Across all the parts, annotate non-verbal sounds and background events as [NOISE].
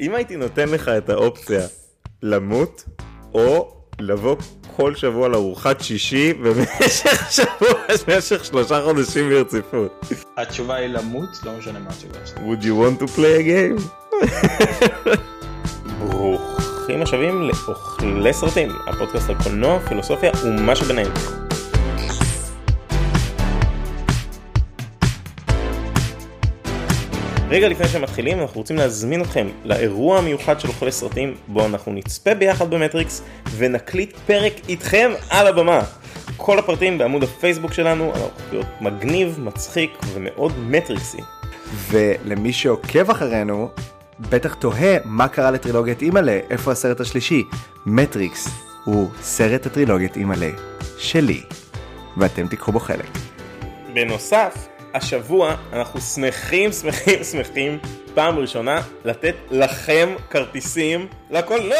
אם הייתי נותן לך את האופציה למות, או לבוא כל שבוע לארוחת שישי [LAUGHS] במשך שבוע, במשך שלושה חודשים ברציפות. התשובה היא למות, לא משנה מה התשובה שלי. would you want to play a game? [LAUGHS] ברוכים השבים לאוכלי סרטים, הפודקאסט על קולנוע, פילוסופיה ומה שביניהם. רגע לפני שמתחילים אנחנו רוצים להזמין אתכם לאירוע המיוחד של אוכלי סרטים בו אנחנו נצפה ביחד במטריקס ונקליט פרק איתכם על הבמה. כל הפרטים בעמוד הפייסבוק שלנו, הולך להיות מגניב, מצחיק ומאוד מטריקסי. ולמי שעוקב אחרינו, בטח תוהה מה קרה לטרילוגיית אימא'לה, איפה הסרט השלישי? מטריקס הוא סרט הטרילוגיית אימא'לה שלי, ואתם תיקחו בו חלק. בנוסף, השבוע אנחנו שמחים שמחים שמחים פעם ראשונה לתת לכם כרטיסים לקולנוע!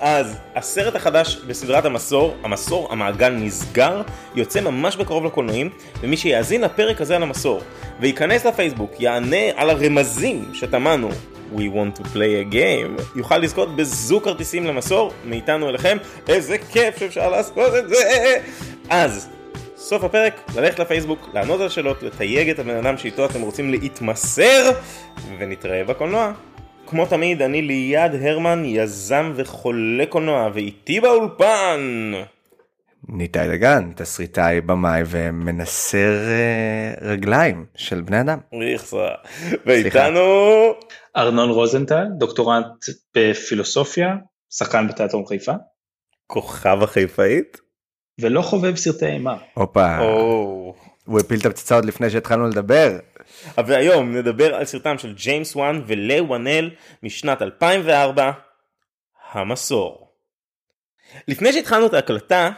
אז הסרט החדש בסדרת המסור, המסור המעגל נסגר, יוצא ממש בקרוב לקולנועים, ומי שיאזין לפרק הזה על המסור וייכנס לפייסבוק, יענה על הרמזים שטמנו We want to play a game, יוכל לזכות בזוג כרטיסים למסור, מאיתנו אליכם, איזה כיף שאפשר לעשות את זה! אז סוף הפרק, ללכת לפייסבוק, לענות על שאלות, לתייג את הבן אדם שאיתו אתם רוצים להתמסר, ונתראה בקולנוע. כמו תמיד, אני ליעד הרמן, יזם וחולה קולנוע, ואיתי באולפן. ניתאי דגן, תסריטאי, במאי ומנסר אה, רגליים של בני אדם. ריחסה. ואיתנו... ארנון רוזנטל, דוקטורנט בפילוסופיה, שחקן בתיאטרון חיפה, כוכב החיפאית. ולא חובב סרטי אימה. הופה. הוא הפיל את הפצצה עוד לפני שהתחלנו לדבר. והיום נדבר על סרטם של ג'יימס וואן ולי וואנל משנת 2004, המסור. לפני שהתחלנו את ההקלטה,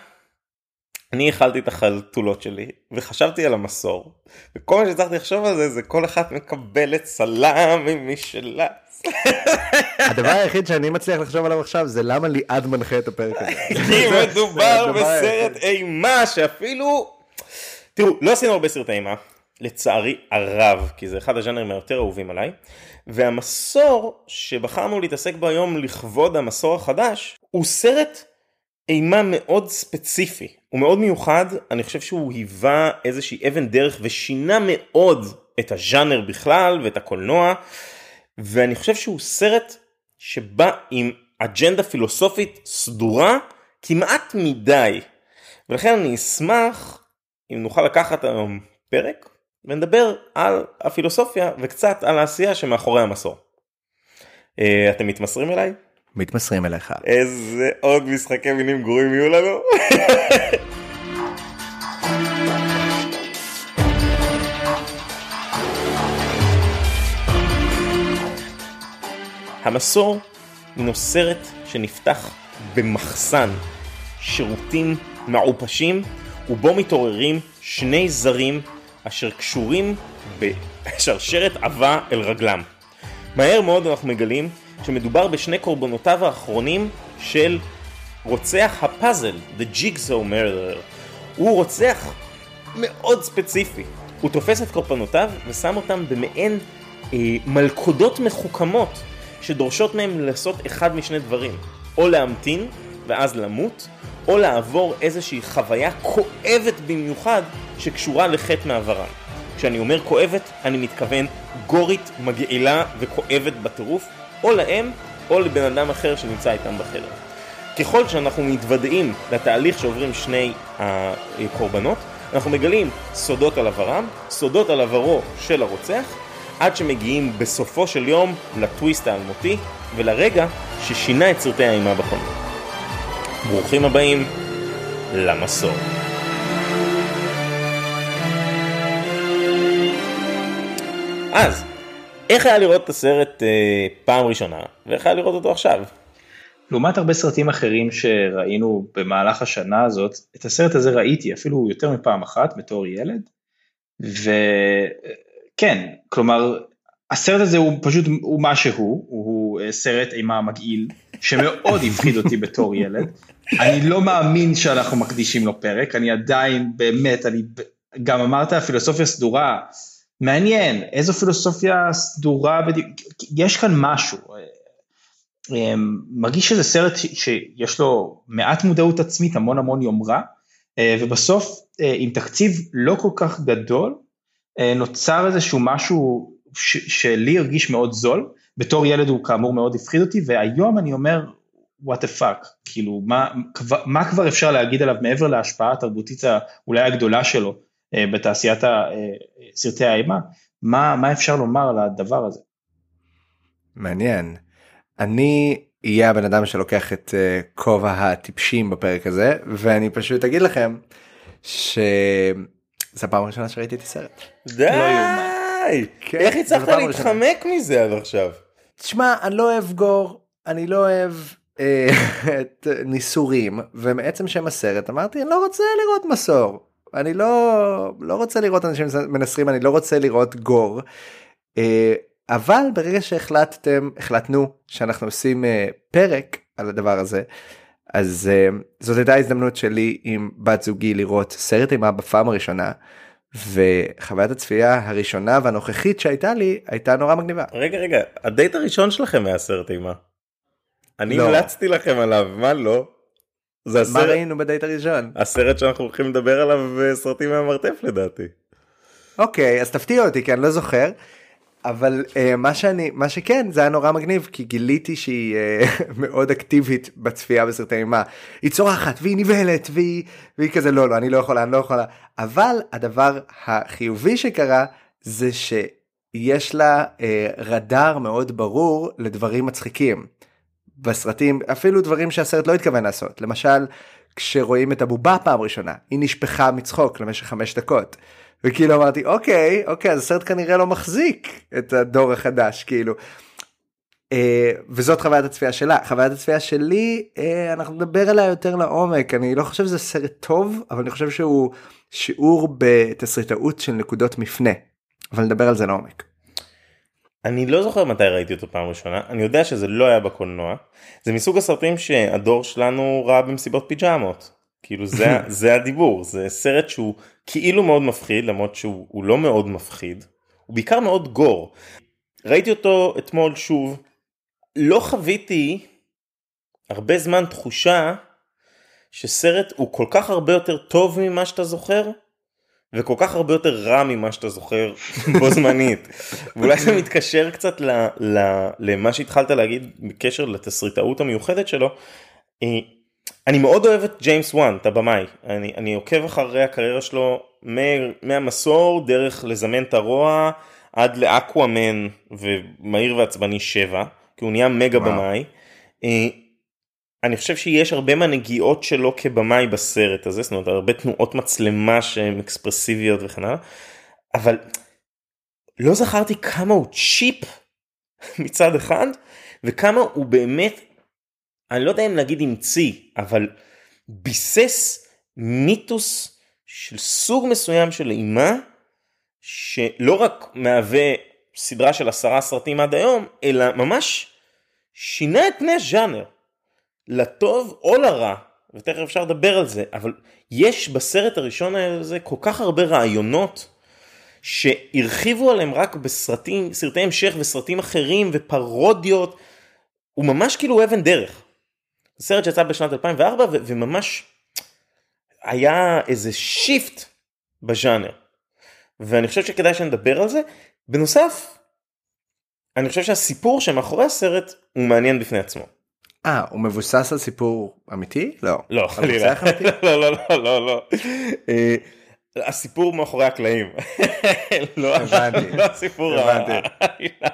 אני אכלתי את החלטולות שלי וחשבתי על המסור וכל מה שהצלחתי לחשוב על זה זה כל אחת מקבלת סלמי משלה. [LAUGHS] הדבר היחיד שאני מצליח לחשוב עליו עכשיו זה למה ליעד מנחה את הפרק הזה. [LAUGHS] כי מדובר בסרט. אימה שאפילו... תראו, לא עשינו הרבה סרטי אימה, לצערי הרב, כי זה אחד הז'אנרים היותר אהובים עליי, והמסור שבחרנו להתעסק בו היום לכבוד המסור החדש, הוא סרט אימה מאוד ספציפי, הוא מאוד מיוחד, אני חושב שהוא היווה איזושהי אבן דרך ושינה מאוד את הז'אנר בכלל ואת הקולנוע, ואני חושב שהוא סרט שבא עם אג'נדה פילוסופית סדורה כמעט מדי, ולכן אני אשמח אם נוכל לקחת היום פרק ונדבר על הפילוסופיה וקצת על העשייה שמאחורי המסור. אה, אתם מתמסרים אליי? מתמסרים אליך. איזה עוד משחקי מינים גרועים יהיו לנו? [LAUGHS] המסור הינו סרט שנפתח במחסן שירותים מעופשים ובו מתעוררים שני זרים אשר קשורים בשרשרת עבה אל רגלם. מהר מאוד אנחנו מגלים שמדובר בשני קורבנותיו האחרונים של רוצח הפאזל, The Jigsaw Murderer. הוא רוצח מאוד ספציפי. הוא תופס את קורבנותיו ושם אותם במעין אה, מלכודות מחוכמות שדורשות מהם לעשות אחד משני דברים. או להמתין ואז למות, או לעבור איזושהי חוויה כואבת במיוחד שקשורה לחטא מעברם. כשאני אומר כואבת, אני מתכוון גורית, מגעילה וכואבת בטירוף, או להם או לבן אדם אחר שנמצא איתם בחדר. ככל שאנחנו מתוודעים לתהליך שעוברים שני הקורבנות, אנחנו מגלים סודות על עברם, סודות על עברו של הרוצח, עד שמגיעים בסופו של יום לטוויסט האלמותי ולרגע ששינה את סרטי האימה בקולנוע. ברוכים הבאים למסור. אז, איך היה לראות את הסרט אה, פעם ראשונה, ואיך היה לראות אותו עכשיו? לעומת הרבה סרטים אחרים שראינו במהלך השנה הזאת, את הסרט הזה ראיתי אפילו יותר מפעם אחת בתור ילד, וכן, כלומר, הסרט הזה הוא פשוט, הוא מה שהוא, הוא אה, סרט אימה מגעיל, שמאוד [LAUGHS] הפחיד אותי בתור ילד. אני לא מאמין שאנחנו מקדישים לו פרק, אני עדיין, באמת, אני, גם אמרת פילוסופיה סדורה, מעניין, איזו פילוסופיה סדורה, בדיוק, יש כאן משהו. אה, מרגיש שזה סרט שיש לו מעט מודעות עצמית, המון המון יומרה, אה, ובסוף עם תקציב לא כל כך גדול, נוצר איזשהו משהו שלי הרגיש מאוד זול, בתור ילד הוא כאמור מאוד הפחיד אותי, והיום אני אומר, what the fuck, כאילו מה, מה כבר אפשר להגיד עליו מעבר להשפעה התרבותית אולי הגדולה שלו אה, בתעשיית אה, סרטי האימה, מה, מה אפשר לומר על הדבר הזה? מעניין. אני אהיה הבן אדם שלוקח את אה, כובע הטיפשים בפרק הזה ואני פשוט אגיד לכם שזה הפעם הראשונה שראיתי את הסרט. די! לא כן, איך הצלחת להתחמק מזה עד עכשיו? תשמע אני לא אוהב גור אני לא אוהב אה, [LAUGHS] את ניסורים ומעצם שם הסרט אמרתי אני לא רוצה לראות מסור אני לא לא רוצה לראות אנשים מנסרים אני לא רוצה לראות גור. אה, אבל ברגע שהחלטתם החלטנו שאנחנו עושים אה, פרק על הדבר הזה אז זאת הייתה הזדמנות שלי עם בת זוגי לראות סרט אימה בפעם הראשונה. וחוויית הצפייה הראשונה והנוכחית שהייתה לי הייתה נורא מגניבה. רגע רגע הדייט הראשון שלכם היה סרט אימה. אני לא. המלצתי לכם עליו מה לא. זה הסרט, מה ראינו בדייט הראשון? הסרט שאנחנו הולכים לדבר עליו בסרטים מהמרתף לדעתי. אוקיי אז תפתיע אותי כי אני לא זוכר. אבל uh, מה שאני מה שכן זה היה נורא מגניב כי גיליתי שהיא uh, [LAUGHS] מאוד אקטיבית בצפייה בסרטי אימה היא צורחת והיא נבהלת והיא והיא כזה לא לא אני לא יכולה אני לא יכולה אבל הדבר החיובי שקרה זה שיש לה uh, רדאר מאוד ברור לדברים מצחיקים. בסרטים אפילו דברים שהסרט לא התכוון לעשות למשל כשרואים את הבובה פעם ראשונה היא נשפכה מצחוק למשך חמש דקות. וכאילו אמרתי אוקיי אוקיי אז הסרט כנראה לא מחזיק את הדור החדש כאילו. Uh, וזאת חוויית הצפייה שלה. חוויית הצפייה שלי uh, אנחנו נדבר עליה יותר לעומק. אני לא חושב שזה סרט טוב אבל אני חושב שהוא שיעור בתסריטאות של נקודות מפנה. אבל נדבר על זה לעומק. אני לא זוכר מתי ראיתי אותו פעם ראשונה. אני יודע שזה לא היה בקולנוע. זה מסוג הסרטים שהדור שלנו ראה במסיבות פיג'מות. כאילו זה [LAUGHS] זה הדיבור. זה סרט שהוא כאילו מאוד מפחיד למרות שהוא לא מאוד מפחיד הוא בעיקר מאוד גור. ראיתי אותו אתמול שוב לא חוויתי הרבה זמן תחושה שסרט הוא כל כך הרבה יותר טוב ממה שאתה זוכר וכל כך הרבה יותר רע ממה שאתה זוכר [LAUGHS] בו זמנית. ואולי זה מתקשר קצת ל, ל, למה שהתחלת להגיד בקשר לתסריטאות המיוחדת שלו. אני מאוד אוהב את ג'יימס וואן, את הבמאי. אני, אני עוקב אחרי הקריירה שלו מהמסור דרך לזמן את הרוע עד לאקוואמן ומהיר ועצבני 7, כי הוא נהיה מגה וואו. במאי. אה, אני חושב שיש הרבה מהנגיעות שלו כבמאי בסרט הזה, זאת אומרת הרבה תנועות מצלמה שהן אקספרסיביות וכן הלאה, אבל לא זכרתי כמה הוא צ'יפ מצד אחד, וכמה הוא באמת, אני לא יודע אם להגיד המציא, אבל ביסס מיתוס של סוג מסוים של אימה, שלא רק מהווה סדרה של עשרה סרטים עד היום, אלא ממש שינה את פני הז'אנר. לטוב או לרע, ותכף אפשר לדבר על זה, אבל יש בסרט הראשון הזה כל כך הרבה רעיונות שהרחיבו עליהם רק בסרטים, סרטי המשך וסרטים אחרים ופרודיות, הוא ממש כאילו אבן דרך. סרט שיצא בשנת 2004 ו- וממש היה איזה שיפט בז'אנר. ואני חושב שכדאי שנדבר על זה. בנוסף, אני חושב שהסיפור שמאחורי הסרט הוא מעניין בפני עצמו. אה, הוא מבוסס על סיפור אמיתי? לא. לא, חלילה. [LAUGHS] לא, לא, לא, לא, לא. אה, הסיפור מאחורי הקלעים. [LAUGHS] לא. לא הסיפור. הבנתי. [LAUGHS]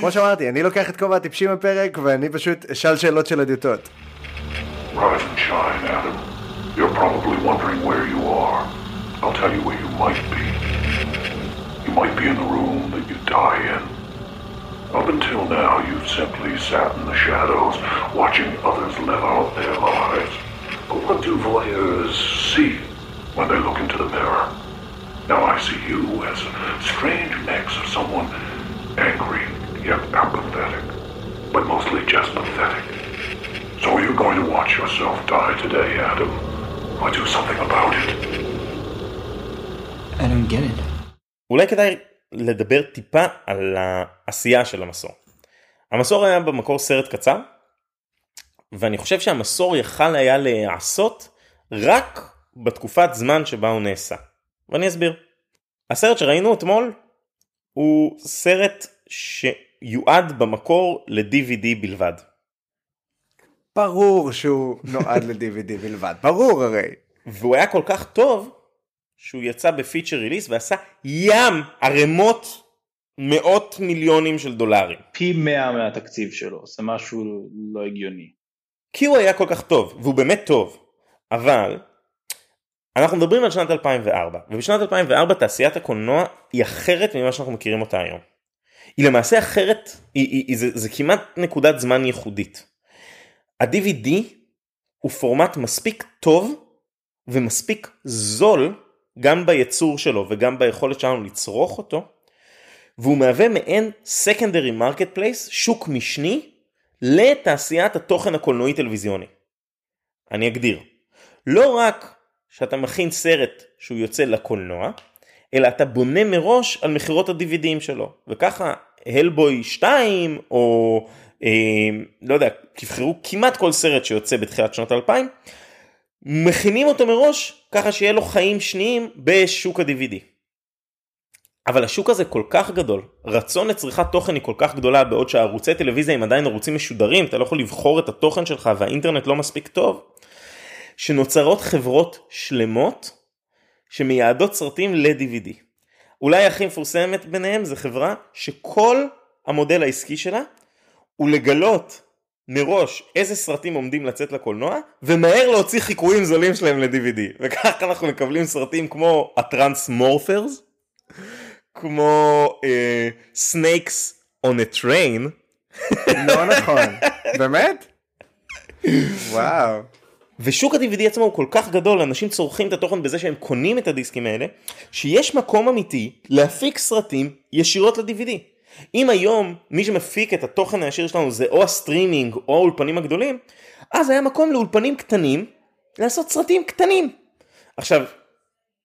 כמו שאמרתי, אני לוקח את כובע הטיפשים בפרק ואני פשוט אשאל שאלות של אדיוטות. You're probably wondering where you are. I'll tell you where you might be. You might be in the room that you die in. Up until now, you've simply sat in the shadows, watching others live out their lives. But what do voyeurs see when they look into the mirror? Now I see you as a strange mix of someone angry yet apathetic, but mostly just pathetic. So are you going to watch yourself die today, Adam? Or do something about it? I don't get it. אולי כדאי לדבר טיפה על העשייה של המסור. המסור היה במקור סרט קצר, ואני חושב שהמסור יכל היה להיעשות רק בתקופת זמן שבה הוא נעשה. ואני אסביר. הסרט שראינו אתמול הוא סרט שיועד במקור ל-DVD בלבד. ברור שהוא נועד ל-DVD בלבד, ברור הרי. והוא היה כל כך טוב שהוא יצא בפיצ'ר ריליס ועשה ים ערימות מאות מיליונים של דולרים. פי מאה מהתקציב שלו, זה משהו לא הגיוני. כי הוא היה כל כך טוב, והוא באמת טוב, אבל אנחנו מדברים על שנת 2004, ובשנת 2004 תעשיית הקולנוע היא אחרת ממה שאנחנו מכירים אותה היום. היא למעשה אחרת, היא, היא, היא, זה, זה כמעט נקודת זמן ייחודית. ה-DVD הוא פורמט מספיק טוב ומספיק זול גם בייצור שלו וגם ביכולת שלנו לצרוך אותו, והוא מהווה מעין secondary marketplace, שוק משני, לתעשיית התוכן הקולנועי טלוויזיוני. אני אגדיר. לא רק שאתה מכין סרט שהוא יוצא לקולנוע, אלא אתה בונה מראש על מכירות ה-DVDים שלו. וככה הלבוי 2 או אה, לא יודע, תבחרו כמעט כל סרט שיוצא בתחילת שנות 2000, מכינים אותו מראש ככה שיהיה לו חיים שניים בשוק ה-DVD. אבל השוק הזה כל כך גדול, רצון לצריכת תוכן היא כל כך גדולה בעוד שהערוצי טלוויזיה הם עדיין ערוצים משודרים, אתה לא יכול לבחור את התוכן שלך והאינטרנט לא מספיק טוב, שנוצרות חברות שלמות שמייעדות סרטים ל-DVD. אולי הכי מפורסמת ביניהם זה חברה שכל המודל העסקי שלה הוא לגלות מראש איזה סרטים עומדים לצאת לקולנוע ומהר להוציא חיקויים זולים שלהם ל-DVD וככה אנחנו מקבלים סרטים כמו ה Transmorphers כמו Snakes on a Train. לא נכון באמת? וואו. ושוק ה-DVD עצמו הוא כל כך גדול, אנשים צורכים את התוכן בזה שהם קונים את הדיסקים האלה, שיש מקום אמיתי להפיק סרטים ישירות ל-DVD. אם היום מי שמפיק את התוכן הישיר שלנו זה או הסטרימינג או האולפנים הגדולים, אז היה מקום לאולפנים קטנים לעשות סרטים קטנים. עכשיו,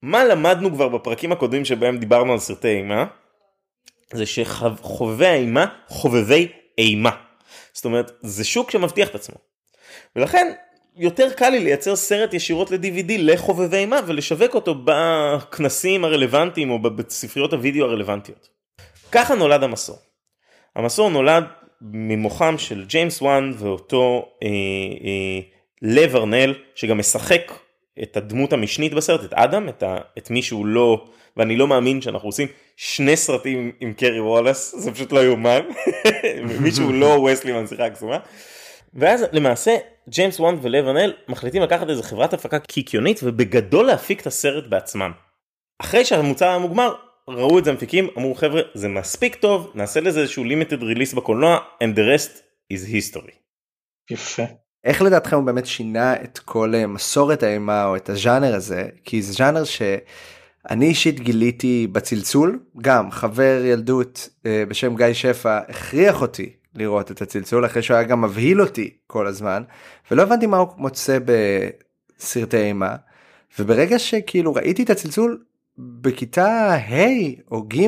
מה למדנו כבר בפרקים הקודמים שבהם דיברנו על סרטי אימה? זה שחובבי האימה חובבי אימה. זאת אומרת, זה שוק שמבטיח את עצמו. ולכן יותר קל לי לייצר סרט ישירות ל-DVD לחובבי אימה ולשווק אותו בכנסים הרלוונטיים או בספריות הוידאו הרלוונטיות. ככה נולד המסור. המסור נולד ממוחם של ג'יימס וואן ואותו אה, אה, לי וואנל שגם משחק את הדמות המשנית בסרט, את אדם, את, ה, את מי שהוא לא, ואני לא מאמין שאנחנו עושים שני סרטים עם קרי אלווס, [LAUGHS] זה פשוט לא יאומן, [LAUGHS] מי שהוא לא [LAUGHS] ווסלי מהנסיכה הקסומה. ואז למעשה ג'יימס וואן ולי וואנל מחליטים לקחת איזה חברת הפקה קיקיונית ובגדול להפיק את הסרט בעצמם. אחרי שהמוצר היה מוגמר ראו את זה המפיקים, אמרו חבר'ה זה מספיק טוב, נעשה לזה איזשהו לימיטד ריליס בקולנוע, and the rest is history. יפה. איך לדעתכם הוא באמת שינה את כל אה, מסורת האימה או את הז'אנר הזה כי זה ז'אנר שאני אישית גיליתי בצלצול גם חבר ילדות אה, בשם גיא שפע הכריח אותי לראות את הצלצול אחרי שהוא היה גם מבהיל אותי כל הזמן ולא הבנתי מה הוא מוצא בסרטי אימה וברגע שכאילו ראיתי את הצלצול בכיתה ה' או ג'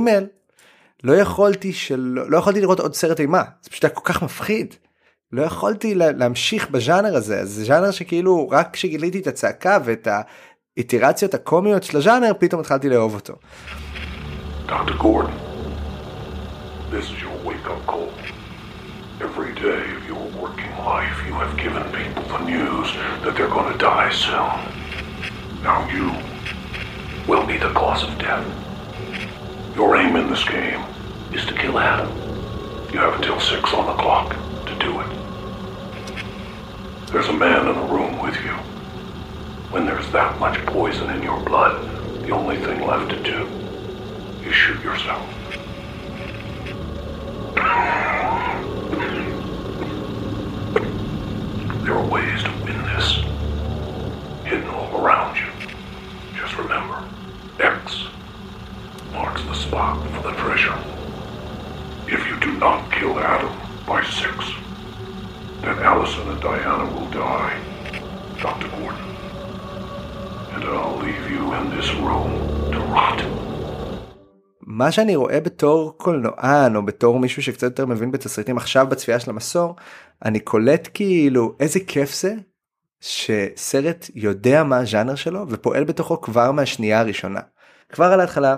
לא יכולתי שלא לא יכולתי לראות עוד סרט אימה זה פשוט היה כל כך מפחיד. לא יכולתי להמשיך בז'אנר הזה זה ז'אנר שכאילו רק כשגיליתי את הצעקה ואת האיטרציות הקומיות של הז'אנר פתאום התחלתי לאהוב אותו. Dr. Gordon, this is your wake-up call. Every day of your working life, you have given people the news that they're going to die soon. Now you will be the cause of death. Your aim in this game is to kill Adam. You have until six on the clock to do it. There's a man in the room with you. When there's that much poison in your blood, the only thing left to do is shoot yourself. מה שאני רואה בתור קולנוען או בתור מישהו שקצת יותר מבין בתסריטים עכשיו בצפייה של המסור אני קולט כאילו איזה כיף זה שסרט יודע מה הז'אנר שלו ופועל בתוכו כבר מהשנייה הראשונה. כבר על ההתחלה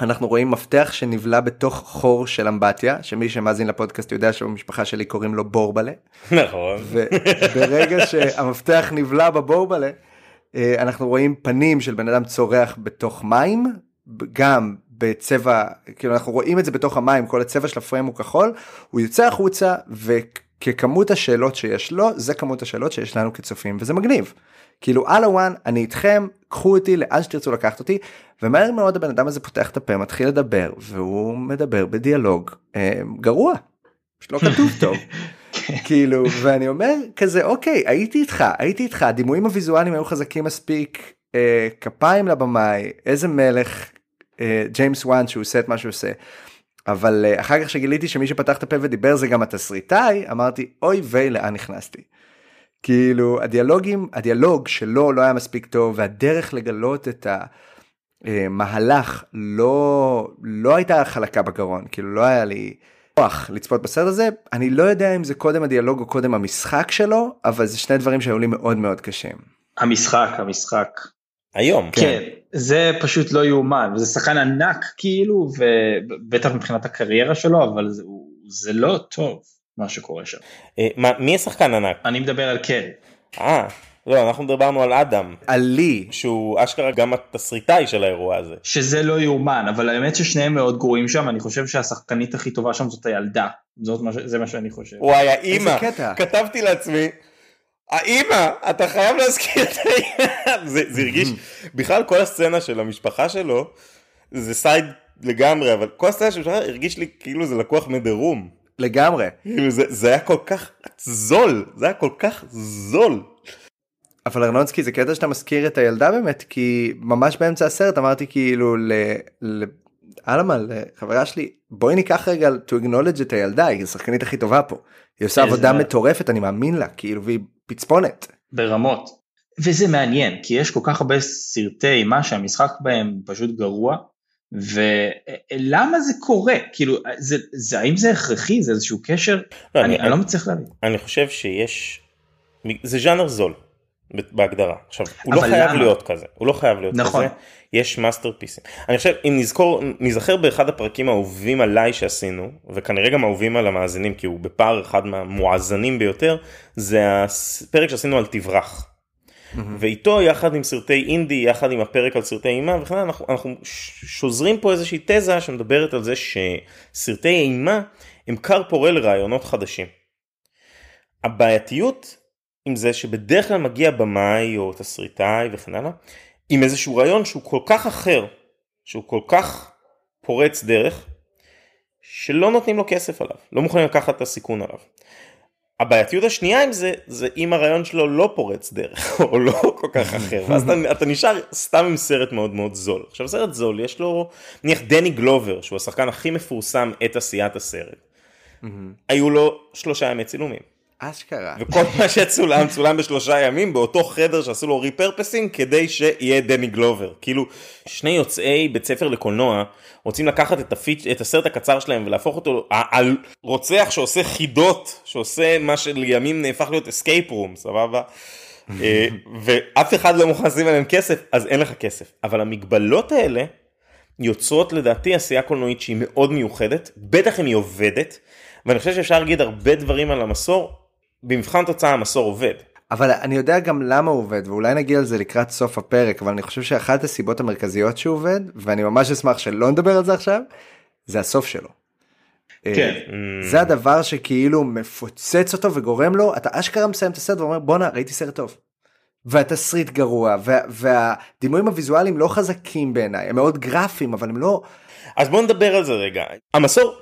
אנחנו רואים מפתח שנבלע בתוך חור של אמבטיה שמי שמאזין לפודקאסט יודע שבמשפחה שלי קוראים לו בורבלה. נכון. וברגע שהמפתח נבלע בבורבלה אה, אנחנו רואים פנים של בן אדם צורח בתוך מים גם בצבע כאילו אנחנו רואים את זה בתוך המים כל הצבע של הפריים הוא כחול הוא יוצא החוצה וככמות השאלות שיש לו זה כמות השאלות שיש לנו כצופים וזה מגניב. כאילו על הוואן אני איתכם קחו אותי לאן שתרצו לקחת אותי ומהר מאוד הבן אדם הזה פותח את הפה מתחיל לדבר והוא מדבר בדיאלוג אה, גרוע. לא [LAUGHS] כתוב טוב. כאילו ואני אומר כזה אוקיי הייתי איתך הייתי איתך הדימויים הוויזואליים היו חזקים מספיק אה, כפיים לבמאי איזה מלך ג'יימס וואן שהוא עושה את מה שהוא עושה. אבל אה, אחר כך שגיליתי שמי שפתח את הפה ודיבר זה גם התסריטאי אמרתי אוי ויי לאן נכנסתי. כאילו הדיאלוגים הדיאלוג שלו לא היה מספיק טוב והדרך לגלות את המהלך לא לא הייתה חלקה בגרון כאילו לא היה לי כוח לצפות בסרט הזה אני לא יודע אם זה קודם הדיאלוג או קודם המשחק שלו אבל זה שני דברים שהיו לי מאוד מאוד קשים. המשחק המשחק. היום. כן. כן זה פשוט לא יאומן וזה שחקן ענק כאילו ובטח מבחינת הקריירה שלו אבל זה, זה לא טוב. מה שקורה שם. אה, מי השחקן ענק? אני מדבר על קל. אה, לא, אנחנו דיברנו על אדם. על לי. שהוא אשכרה גם התסריטאי של האירוע הזה. שזה לא יאומן, אבל האמת ששניהם מאוד גרועים שם, אני חושב שהשחקנית הכי טובה שם זאת הילדה. זאת מה, זה מה שאני חושב. וואי, האימא. כתבתי לעצמי. האימא, אתה חייב להזכיר את האימא. זה, זה הרגיש, בכלל כל הסצנה של המשפחה שלו, זה סייד לגמרי, אבל כל הסצנה של המשפחה הרגיש לי כאילו זה לקוח מדרום. לגמרי. כאילו זה, זה היה כל כך זול, זה היה כל כך זול. אבל ארנונסקי זה קטע שאתה מזכיר את הילדה באמת כי ממש באמצע הסרט אמרתי כאילו ל... ל... אלמה לחברה שלי בואי ניקח רגע to acknowledge את הילדה היא השחקנית הכי טובה פה. היא עושה עבודה מטורפת אני מאמין לה כאילו והיא פצפונת. ברמות. וזה מעניין כי יש כל כך הרבה סרטי אימה שהמשחק בהם פשוט גרוע ולמה זה קורה כאילו זה, זה האם זה הכרחי זה איזשהו קשר לא, אני, אני, אני לא מצליח להבין. אני חושב שיש זה ז'אנר זול בהגדרה עכשיו הוא לא חייב למה? להיות כזה הוא לא חייב להיות נכון. כזה יש מאסטרפיסים אני חושב אם נזכור נזכר באחד הפרקים האהובים עליי שעשינו וכנראה גם אהובים על המאזינים כי הוא בפער אחד מהמואזנים ביותר זה הפרק שעשינו על תברח. Mm-hmm. ואיתו יחד עם סרטי אינדי יחד עם הפרק על סרטי אימה וכן אנחנו, אנחנו שוזרים פה איזושהי תזה שמדברת על זה שסרטי אימה הם כר פורה לרעיונות חדשים. הבעייתיות עם זה שבדרך כלל מגיע במאי או תסריטאי וכן הלאה עם איזשהו רעיון שהוא כל כך אחר שהוא כל כך פורץ דרך שלא נותנים לו כסף עליו לא מוכנים לקחת את הסיכון עליו. הבעייתיות השנייה עם זה זה אם הרעיון שלו לא פורץ דרך [LAUGHS] או לא כל כך אחר ואז אתה, אתה נשאר סתם עם סרט מאוד מאוד זול עכשיו סרט זול יש לו נניח דני גלובר שהוא השחקן הכי מפורסם את עשיית הסרט היו לו שלושה ימי צילומים. אשכרה. וכל מה שצולם צולם בשלושה ימים באותו חדר שעשו לו ריפרפסינג כדי שיהיה דני גלובר. כאילו שני יוצאי בית ספר לקולנוע רוצים לקחת את, הפיצ', את הסרט הקצר שלהם ולהפוך אותו על רוצח שעושה חידות שעושה מה שלימים נהפך להיות אסקייפ רום סבבה. אה, ואף אחד לא מוכן לשים עליהם כסף אז אין לך כסף אבל המגבלות האלה יוצרות לדעתי עשייה קולנועית שהיא מאוד מיוחדת בטח אם היא עובדת ואני חושב שאפשר להגיד הרבה דברים על המסור במבחן תוצאה המסור עובד. אבל אני יודע גם למה הוא עובד ואולי נגיע על זה לקראת סוף הפרק אבל אני חושב שאחת הסיבות המרכזיות שהוא עובד ואני ממש אשמח שלא נדבר על זה עכשיו זה הסוף שלו. אה, כן. זה הדבר שכאילו מפוצץ אותו וגורם לו אתה אשכרה מסיים את הסרט ואומר בואנה ראיתי סרט טוב. והתסריט גרוע וה, והדימויים הוויזואליים לא חזקים בעיניי הם מאוד גרפיים אבל הם לא. אז בוא נדבר על זה רגע המסור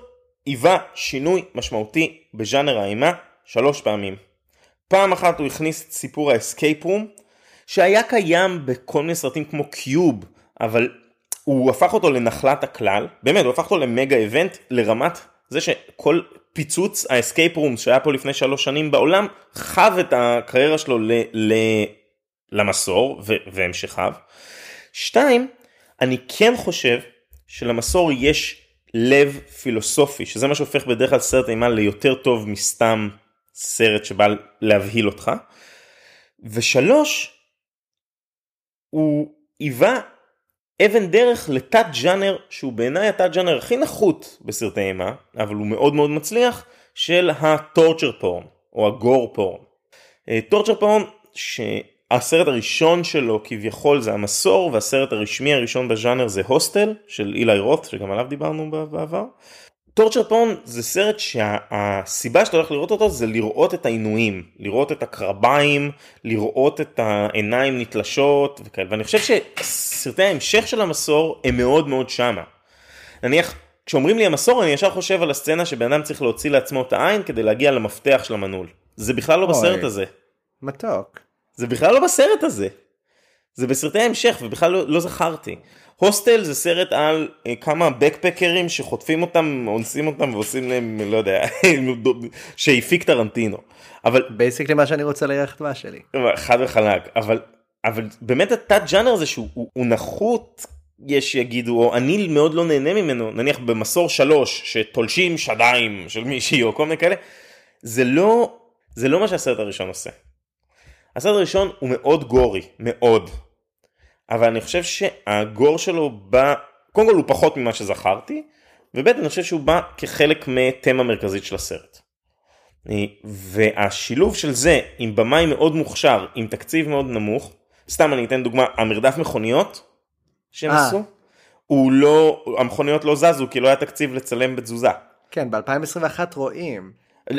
היווה שינוי משמעותי בז'אנר האימה שלוש פעמים. פעם אחת הוא הכניס את סיפור ה escape room, שהיה קיים בכל מיני סרטים כמו Cube, אבל הוא הפך אותו לנחלת הכלל, באמת הוא הפך אותו ל mega event לרמת זה שכל פיצוץ ה escape room שהיה פה לפני שלוש שנים בעולם חב את הקריירה שלו ל, ל, למסור ו, והמשכיו. שתיים, אני כן חושב שלמסור יש לב פילוסופי, שזה מה שהופך בדרך כלל סרט אימה ליותר טוב מסתם סרט שבא להבהיל אותך. ושלוש, הוא היווה אבן דרך לתת ג'אנר שהוא בעיניי התת ג'אנר הכי נחות בסרטי אימה, אבל הוא מאוד מאוד מצליח, של ה torture porn, או ה gore porn. torture porn, שהסרט הראשון שלו כביכול זה המסור, והסרט הרשמי הראשון בז'אנר זה Hostel, של אילי רות, שגם עליו דיברנו בעבר. טורצ'ר פורן זה סרט שהסיבה שאתה הולך לראות אותו זה לראות את העינויים, לראות את הקרביים, לראות את העיניים נתלשות וכאלה, ואני חושב שסרטי ההמשך של המסור הם מאוד מאוד שמה. נניח, כשאומרים לי המסור אני ישר חושב על הסצנה שבן אדם צריך להוציא לעצמו את העין כדי להגיע למפתח של המנעול. זה בכלל לא בסרט הזה. מתוק. זה בכלל לא בסרט הזה. זה בסרטי ההמשך ובכלל לא, לא זכרתי. Hostel זה סרט על אה, כמה backpacker ים שחוטפים אותם, אונסים אותם ועושים להם, לא יודע, [LAUGHS] שהפיק טרנטינו. אבל... basically מה שאני רוצה ללכת מה שלי. חד וחלק, אבל, אבל באמת התת ג'אנר הזה שהוא הוא, הוא נחות, יש שיגידו, או אני מאוד לא נהנה ממנו, נניח במסור שלוש, שתולשים שדיים של מישהי או כל מיני כאלה, זה לא, זה לא מה שהסרט הראשון עושה. הסרט הראשון הוא מאוד גורי, מאוד. אבל אני חושב שהגור שלו בא, קודם כל הוא פחות ממה שזכרתי, וב' אני חושב שהוא בא כחלק מתמה מרכזית של הסרט. והשילוב של זה עם במאי מאוד מוכשר, עם תקציב מאוד נמוך, סתם אני אתן דוגמה, המרדף מכוניות שהם 아. אה. עשו, הוא לא, המכוניות לא זזו כי לא היה תקציב לצלם בתזוזה. כן, ב-2021 רואים.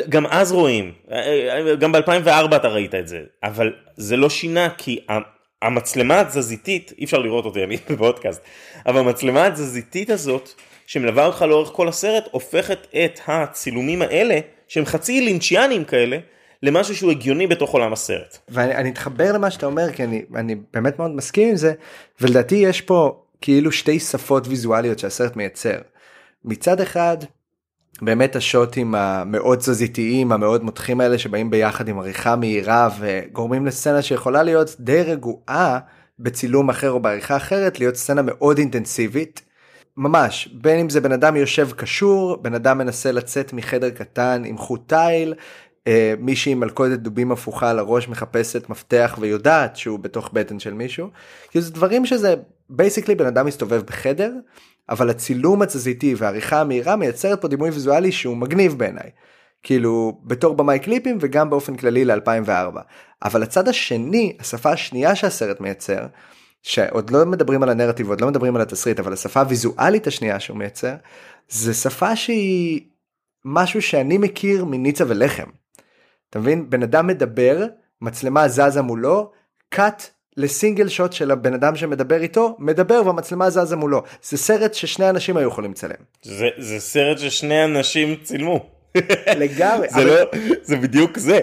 גם אז רואים, גם ב-2004 אתה ראית את זה, אבל זה לא שינה כי המצלמה התזזיתית, אי אפשר לראות אותי אני [LAUGHS] בפודקאסט, אבל המצלמה התזזיתית הזאת שמלווה אותך לאורך כל הסרט הופכת את הצילומים האלה שהם חצי לינצ'יאנים כאלה למשהו שהוא הגיוני בתוך עולם הסרט. ואני אתחבר למה שאתה אומר כי אני, אני באמת מאוד מסכים עם זה ולדעתי יש פה כאילו שתי שפות ויזואליות שהסרט מייצר. מצד אחד באמת השוטים המאוד תזזיתיים המאוד מותחים האלה שבאים ביחד עם עריכה מהירה וגורמים לסצנה שיכולה להיות די רגועה בצילום אחר או בעריכה אחרת להיות סצנה מאוד אינטנסיבית. ממש בין אם זה בן אדם יושב קשור בן אדם מנסה לצאת מחדר קטן עם חוט תיל אה, מישהי עם מלכודת דובים הפוכה על הראש מחפשת מפתח ויודעת שהוא בתוך בטן של מישהו. כאילו זה דברים שזה basically בן אדם מסתובב בחדר אבל הצילום התזזיתי והעריכה המהירה מייצרת פה דימוי ויזואלי שהוא מגניב בעיניי. כאילו בתור במאי קליפים וגם באופן כללי ל-2004. אבל הצד השני, השפה השנייה שהסרט מייצר, שעוד לא מדברים על הנרטיב, עוד לא מדברים על התסריט, אבל השפה הוויזואלית השנייה שהוא מייצר, זה שפה שהיא משהו שאני מכיר מניצה ולחם. אתה מבין? בן אדם מדבר, מצלמה זזה מולו, cut לסינגל שוט של הבן אדם שמדבר איתו מדבר והמצלמה זזה מולו זה סרט ששני אנשים היו יכולים לצלם. זה, זה סרט ששני אנשים צילמו. לגמרי. זה, אבל... לא, זה בדיוק זה.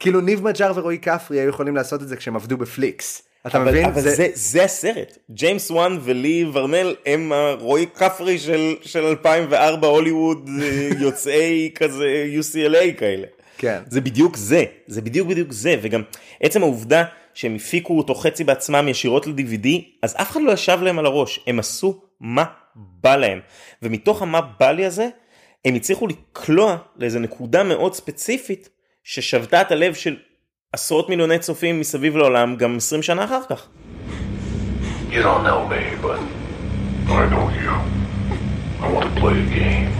כאילו ניב מג'אר ורועי כפרי היו יכולים לעשות את זה כשהם עבדו בפליקס. אתה אבל, מבין? אבל זה... זה, זה הסרט. ג'יימס וואן ולי ורנל הם הרועי כפרי של, של 2004 הוליווד אה, יוצאי כזה UCLA כאלה. כן. זה בדיוק זה, זה בדיוק בדיוק זה, וגם עצם העובדה שהם הפיקו אותו חצי בעצמם ישירות ל-DVD, אז אף אחד לא ישב להם על הראש, הם עשו מה בא להם. ומתוך המה בא לי הזה, הם הצליחו לקלוע לאיזה נקודה מאוד ספציפית, ששבתה את הלב של עשרות מיליוני צופים מסביב לעולם גם 20 שנה אחר כך. You don't know me, but I know you. I want to play a game.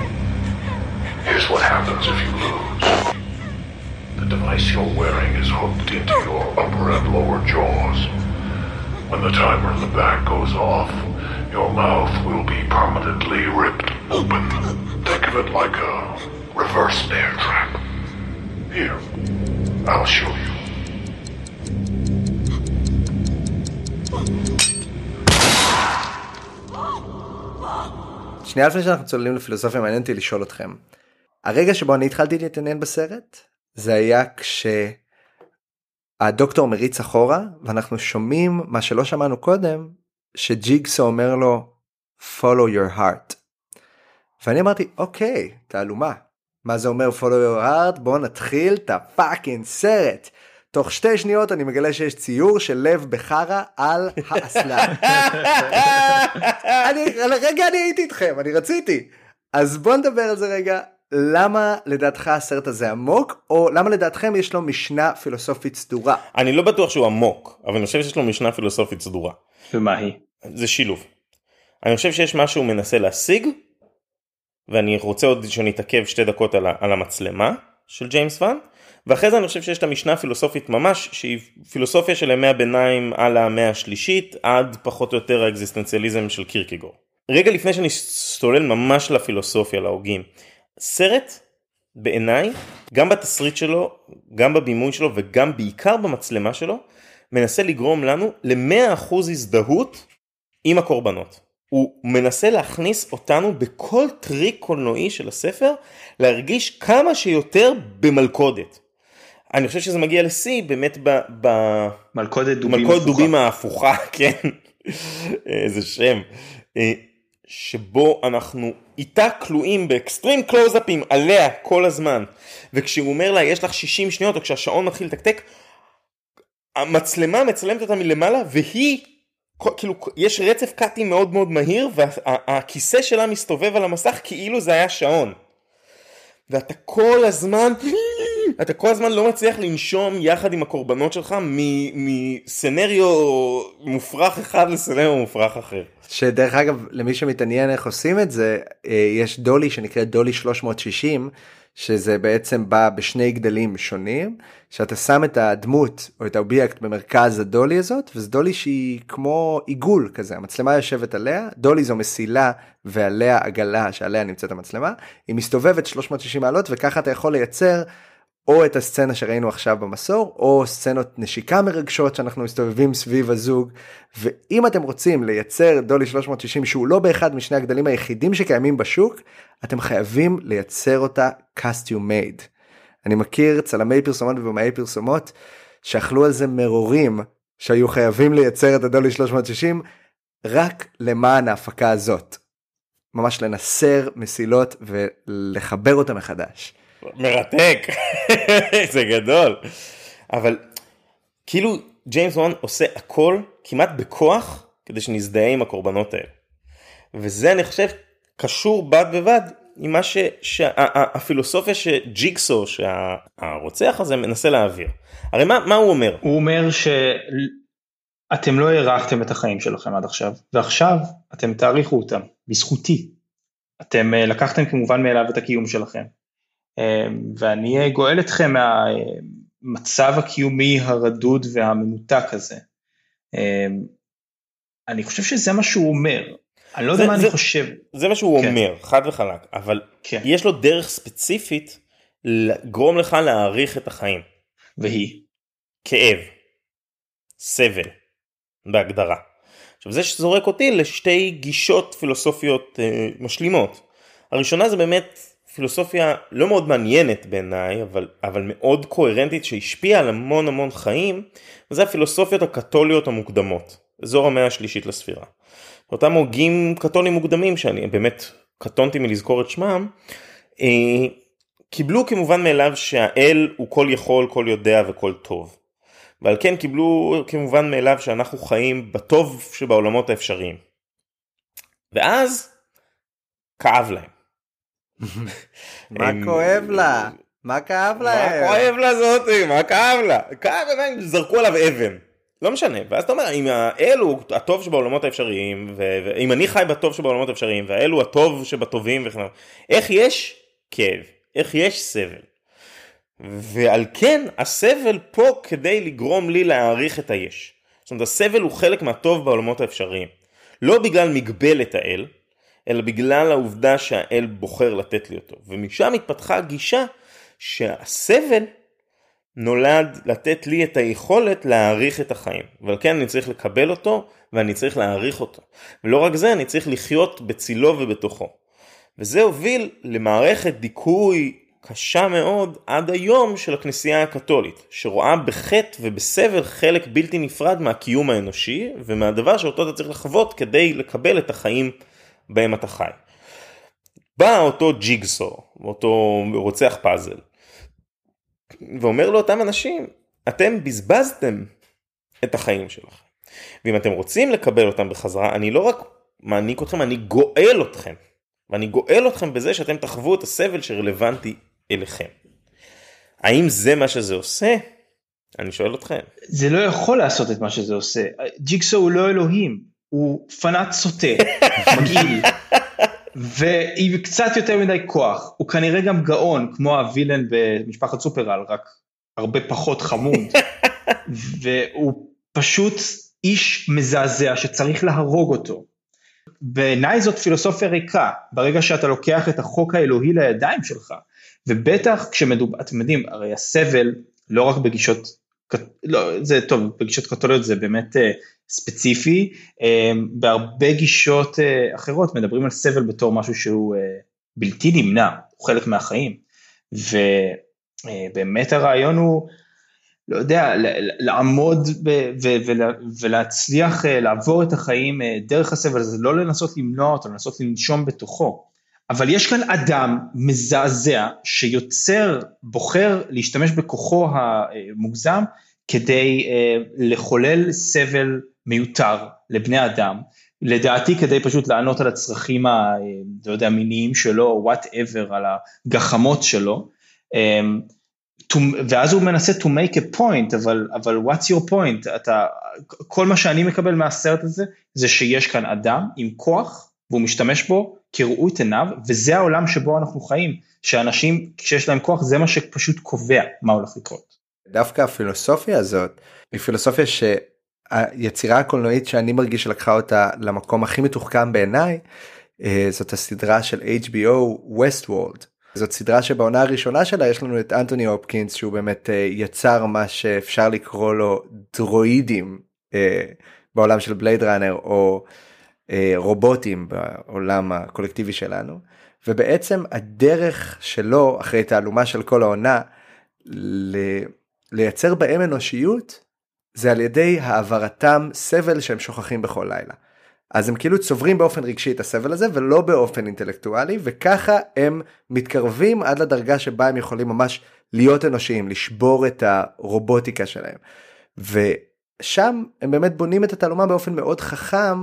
Here's what happens if you lose. The device you're wearing is hooked into your upper and lower jaws. When the timer in the back goes off, your mouth will be permanently ripped open. Think of it like a reverse bear trap. Here, I'll show you. שנייה לפני שאנחנו צוללים לפילוסופיה מעניין אותי לשאול אתכם. הרגע שבו אני התחלתי להתעניין בסרט זה היה כשהדוקטור מריץ אחורה ואנחנו שומעים מה שלא שמענו קודם שג'יגסו אומר לו follow your heart. ואני אמרתי אוקיי תעלומה מה זה אומר follow your heart בוא נתחיל את הפאקינג סרט. תוך שתי שניות אני מגלה שיש ציור של לב בחרא על האסלה. [LAUGHS] אני, רגע אני הייתי איתכם, אני רציתי. אז בוא נדבר על זה רגע. למה לדעתך הסרט הזה עמוק, או למה לדעתכם יש לו משנה פילוסופית סדורה? אני לא בטוח שהוא עמוק, אבל אני חושב שיש לו משנה פילוסופית סדורה. ומה היא? זה שילוב. אני חושב שיש משהו הוא מנסה להשיג, ואני רוצה עוד שנתעכב שתי דקות על, על המצלמה של ג'יימס ואן, ואחרי זה אני חושב שיש את המשנה הפילוסופית ממש, שהיא פילוסופיה של ימי הביניים על המאה השלישית, עד פחות או יותר האקזיסטנציאליזם של קירקגור. רגע לפני שאני סולל ממש לפילוסופיה, להוגים, סרט בעיניי, גם בתסריט שלו, גם בבימוי שלו וגם בעיקר במצלמה שלו, מנסה לגרום לנו ל-100% הזדהות עם הקורבנות. הוא מנסה להכניס אותנו בכל טריק קולנועי של הספר להרגיש כמה שיותר במלכודת. אני חושב שזה מגיע לשיא באמת ב... ב... מלכודת דובים מלכודת הפוכה. דובים ההפוכה, [LAUGHS] כן, איזה שם, אה, שבו אנחנו איתה כלואים באקסטרים קלוזאפים עליה כל הזמן, וכשהוא אומר לה יש לך 60 שניות או כשהשעון מתחיל לתקתק, המצלמה מצלמת אותה מלמעלה והיא, כאילו יש רצף קאטים מאוד מאוד מהיר והכיסא שלה מסתובב על המסך כאילו זה היה שעון. ואתה כל הזמן, אתה כל הזמן לא מצליח לנשום יחד עם הקורבנות שלך מ- מסצנריו מופרך אחד לסצנריו מופרך אחר. שדרך אגב למי שמתעניין איך עושים את זה אה, יש דולי שנקראת דולי 360 שזה בעצם בא בשני גדלים שונים שאתה שם את הדמות או את האובייקט במרכז הדולי הזאת וזה דולי שהיא כמו עיגול כזה המצלמה יושבת עליה דולי זו מסילה ועליה עגלה שעליה נמצאת המצלמה היא מסתובבת 360 מעלות וככה אתה יכול לייצר או את הסצנה שראינו עכשיו במסור או סצנות נשיקה מרגשות שאנחנו מסתובבים סביב הזוג ואם אתם רוצים לייצר דולי 360 שהוא לא באחד משני הגדלים היחידים שקיימים בשוק אתם חייבים לייצר אותה costume made. אני מכיר צלמי פרסומות ובמאי פרסומות שאכלו על זה מרורים שהיו חייבים לייצר את הדולי 360 רק למען ההפקה הזאת. ממש לנסר מסילות ולחבר אותה מחדש. מרתק, [LAUGHS] זה גדול. אבל כאילו ג'יימס וואן עושה הכל כמעט בכוח כדי שנזדהה עם הקורבנות האלה. וזה אני חושב קשור בד בבד עם מה ש... שהפילוסופיה שג'יגסו שהרוצח הזה מנסה להעביר. הרי מה, מה הוא אומר? הוא אומר שאתם לא הארכתם את החיים שלכם עד עכשיו, ועכשיו אתם תאריכו אותם, בזכותי. אתם אה, לקחתם כמובן מאליו את הקיום שלכם. אה, ואני גואל אתכם מהמצב הקיומי הרדוד והמנותק הזה. אה, אני חושב שזה מה שהוא אומר. אני לא יודע מה אני חושב. זה מה שהוא כן. אומר, חד וחלק, אבל כן. יש לו דרך ספציפית לגרום לך להעריך את החיים. והיא. כאב, סבל, בהגדרה. עכשיו זה שזורק אותי לשתי גישות פילוסופיות אה, משלימות. הראשונה זה באמת פילוסופיה לא מאוד מעניינת בעיניי, אבל, אבל מאוד קוהרנטית שהשפיעה על המון המון חיים, וזה הפילוסופיות הקתוליות המוקדמות, אזור המאה השלישית לספירה. אותם הוגים קתולים מוקדמים שאני באמת קטונתי מלזכור את שמם, אה, קיבלו כמובן מאליו שהאל הוא כל יכול, כל יודע וכל טוב. ועל כן קיבלו כמובן מאליו שאנחנו חיים בטוב שבעולמות האפשריים. ואז כאב להם. מה כואב לה? מה כאב מה להם? כואב לה זאתי? מה כאב לה? כאב לה, זרקו עליו אבן. לא משנה, ואז אתה אומר, אם האל הוא הטוב שבעולמות האפשריים, ואם אני חי בטוב שבעולמות האפשריים, והאל הוא הטוב שבטובים וכן הלאה, איך יש כאב? איך יש סבל? ועל כן הסבל פה כדי לגרום לי להעריך את היש. זאת אומרת הסבל הוא חלק מהטוב בעולמות האפשריים. לא בגלל מגבלת האל, אלא בגלל העובדה שהאל בוחר לתת לי אותו. ומשם התפתחה גישה שהסבל נולד לתת לי את היכולת להעריך את החיים. ועל כן אני צריך לקבל אותו ואני צריך להעריך אותו. ולא רק זה, אני צריך לחיות בצילו ובתוכו. וזה הוביל למערכת דיכוי קשה מאוד עד היום של הכנסייה הקתולית, שרואה בחטא ובסבל חלק בלתי נפרד מהקיום האנושי ומהדבר שאותו אתה צריך לחוות כדי לקבל את החיים בהם אתה חי. בא אותו ג'יגסו, אותו רוצח פאזל, ואומר לאותם אנשים, אתם בזבזתם את החיים שלכם. ואם אתם רוצים לקבל אותם בחזרה, אני לא רק מעניק אתכם, אני גואל אתכם. ואני גואל אתכם בזה שאתם תחוו את הסבל שרלוונטי אליכם. האם זה מה שזה עושה? אני שואל אתכם. זה לא יכול לעשות את מה שזה עושה. ג'יקסו הוא לא אלוהים, הוא פנאט סוטה, מגעיל, [LAUGHS] ועם קצת יותר מדי כוח. הוא כנראה גם גאון, כמו הווילן במשפחת סופרל, רק הרבה פחות חמוד. [LAUGHS] והוא פשוט איש מזעזע שצריך להרוג אותו. בעיניי זאת פילוסופיה ריקה, ברגע שאתה לוקח את החוק האלוהי לידיים שלך, ובטח כשמדובר, אתם יודעים, הרי הסבל, לא רק בגישות, לא, זה טוב, בגישות קתוליות זה באמת uh, ספציפי, uh, בהרבה גישות uh, אחרות מדברים על סבל בתור משהו שהוא uh, בלתי נמנע, הוא חלק מהחיים, ובאמת uh, הרעיון הוא, לא יודע, לעמוד ולהצליח לעבור את החיים דרך הסבל הזה, לא לנסות למנוע אותו, לנסות לנשום בתוכו. אבל יש כאן אדם מזעזע שיוצר, בוחר להשתמש בכוחו המוגזם כדי לחולל סבל מיותר לבני אדם, לדעתי כדי פשוט לענות על הצרכים, ה, לא יודע, המיניים שלו, וואטאבר, על הגחמות שלו. to, ואז הוא מנסה to make a point, אבל, אבל what's your point, אתה, כל מה שאני מקבל מהסרט הזה, זה שיש כאן אדם עם כוח, והוא משתמש בו כראות עיניו, וזה העולם שבו אנחנו חיים, שאנשים כשיש להם כוח זה מה שפשוט קובע מה הולך לקרות. דווקא הפילוסופיה הזאת היא פילוסופיה שהיצירה הקולנועית שאני מרגיש שלקחה אותה למקום הכי מתוחכם בעיניי, אה, זאת הסדרה של HBO Westworld. זאת סדרה שבעונה הראשונה שלה יש לנו את אנטוני הופקינס שהוא באמת אה, יצר מה שאפשר לקרוא לו דרואידים אה, בעולם של בלייד ראנר או רובוטים בעולם הקולקטיבי שלנו ובעצם הדרך שלו אחרי תעלומה של כל העונה לייצר בהם אנושיות זה על ידי העברתם סבל שהם שוכחים בכל לילה. אז הם כאילו צוברים באופן רגשי את הסבל הזה ולא באופן אינטלקטואלי וככה הם מתקרבים עד לדרגה שבה הם יכולים ממש להיות אנושיים לשבור את הרובוטיקה שלהם. ושם הם באמת בונים את התעלומה באופן מאוד חכם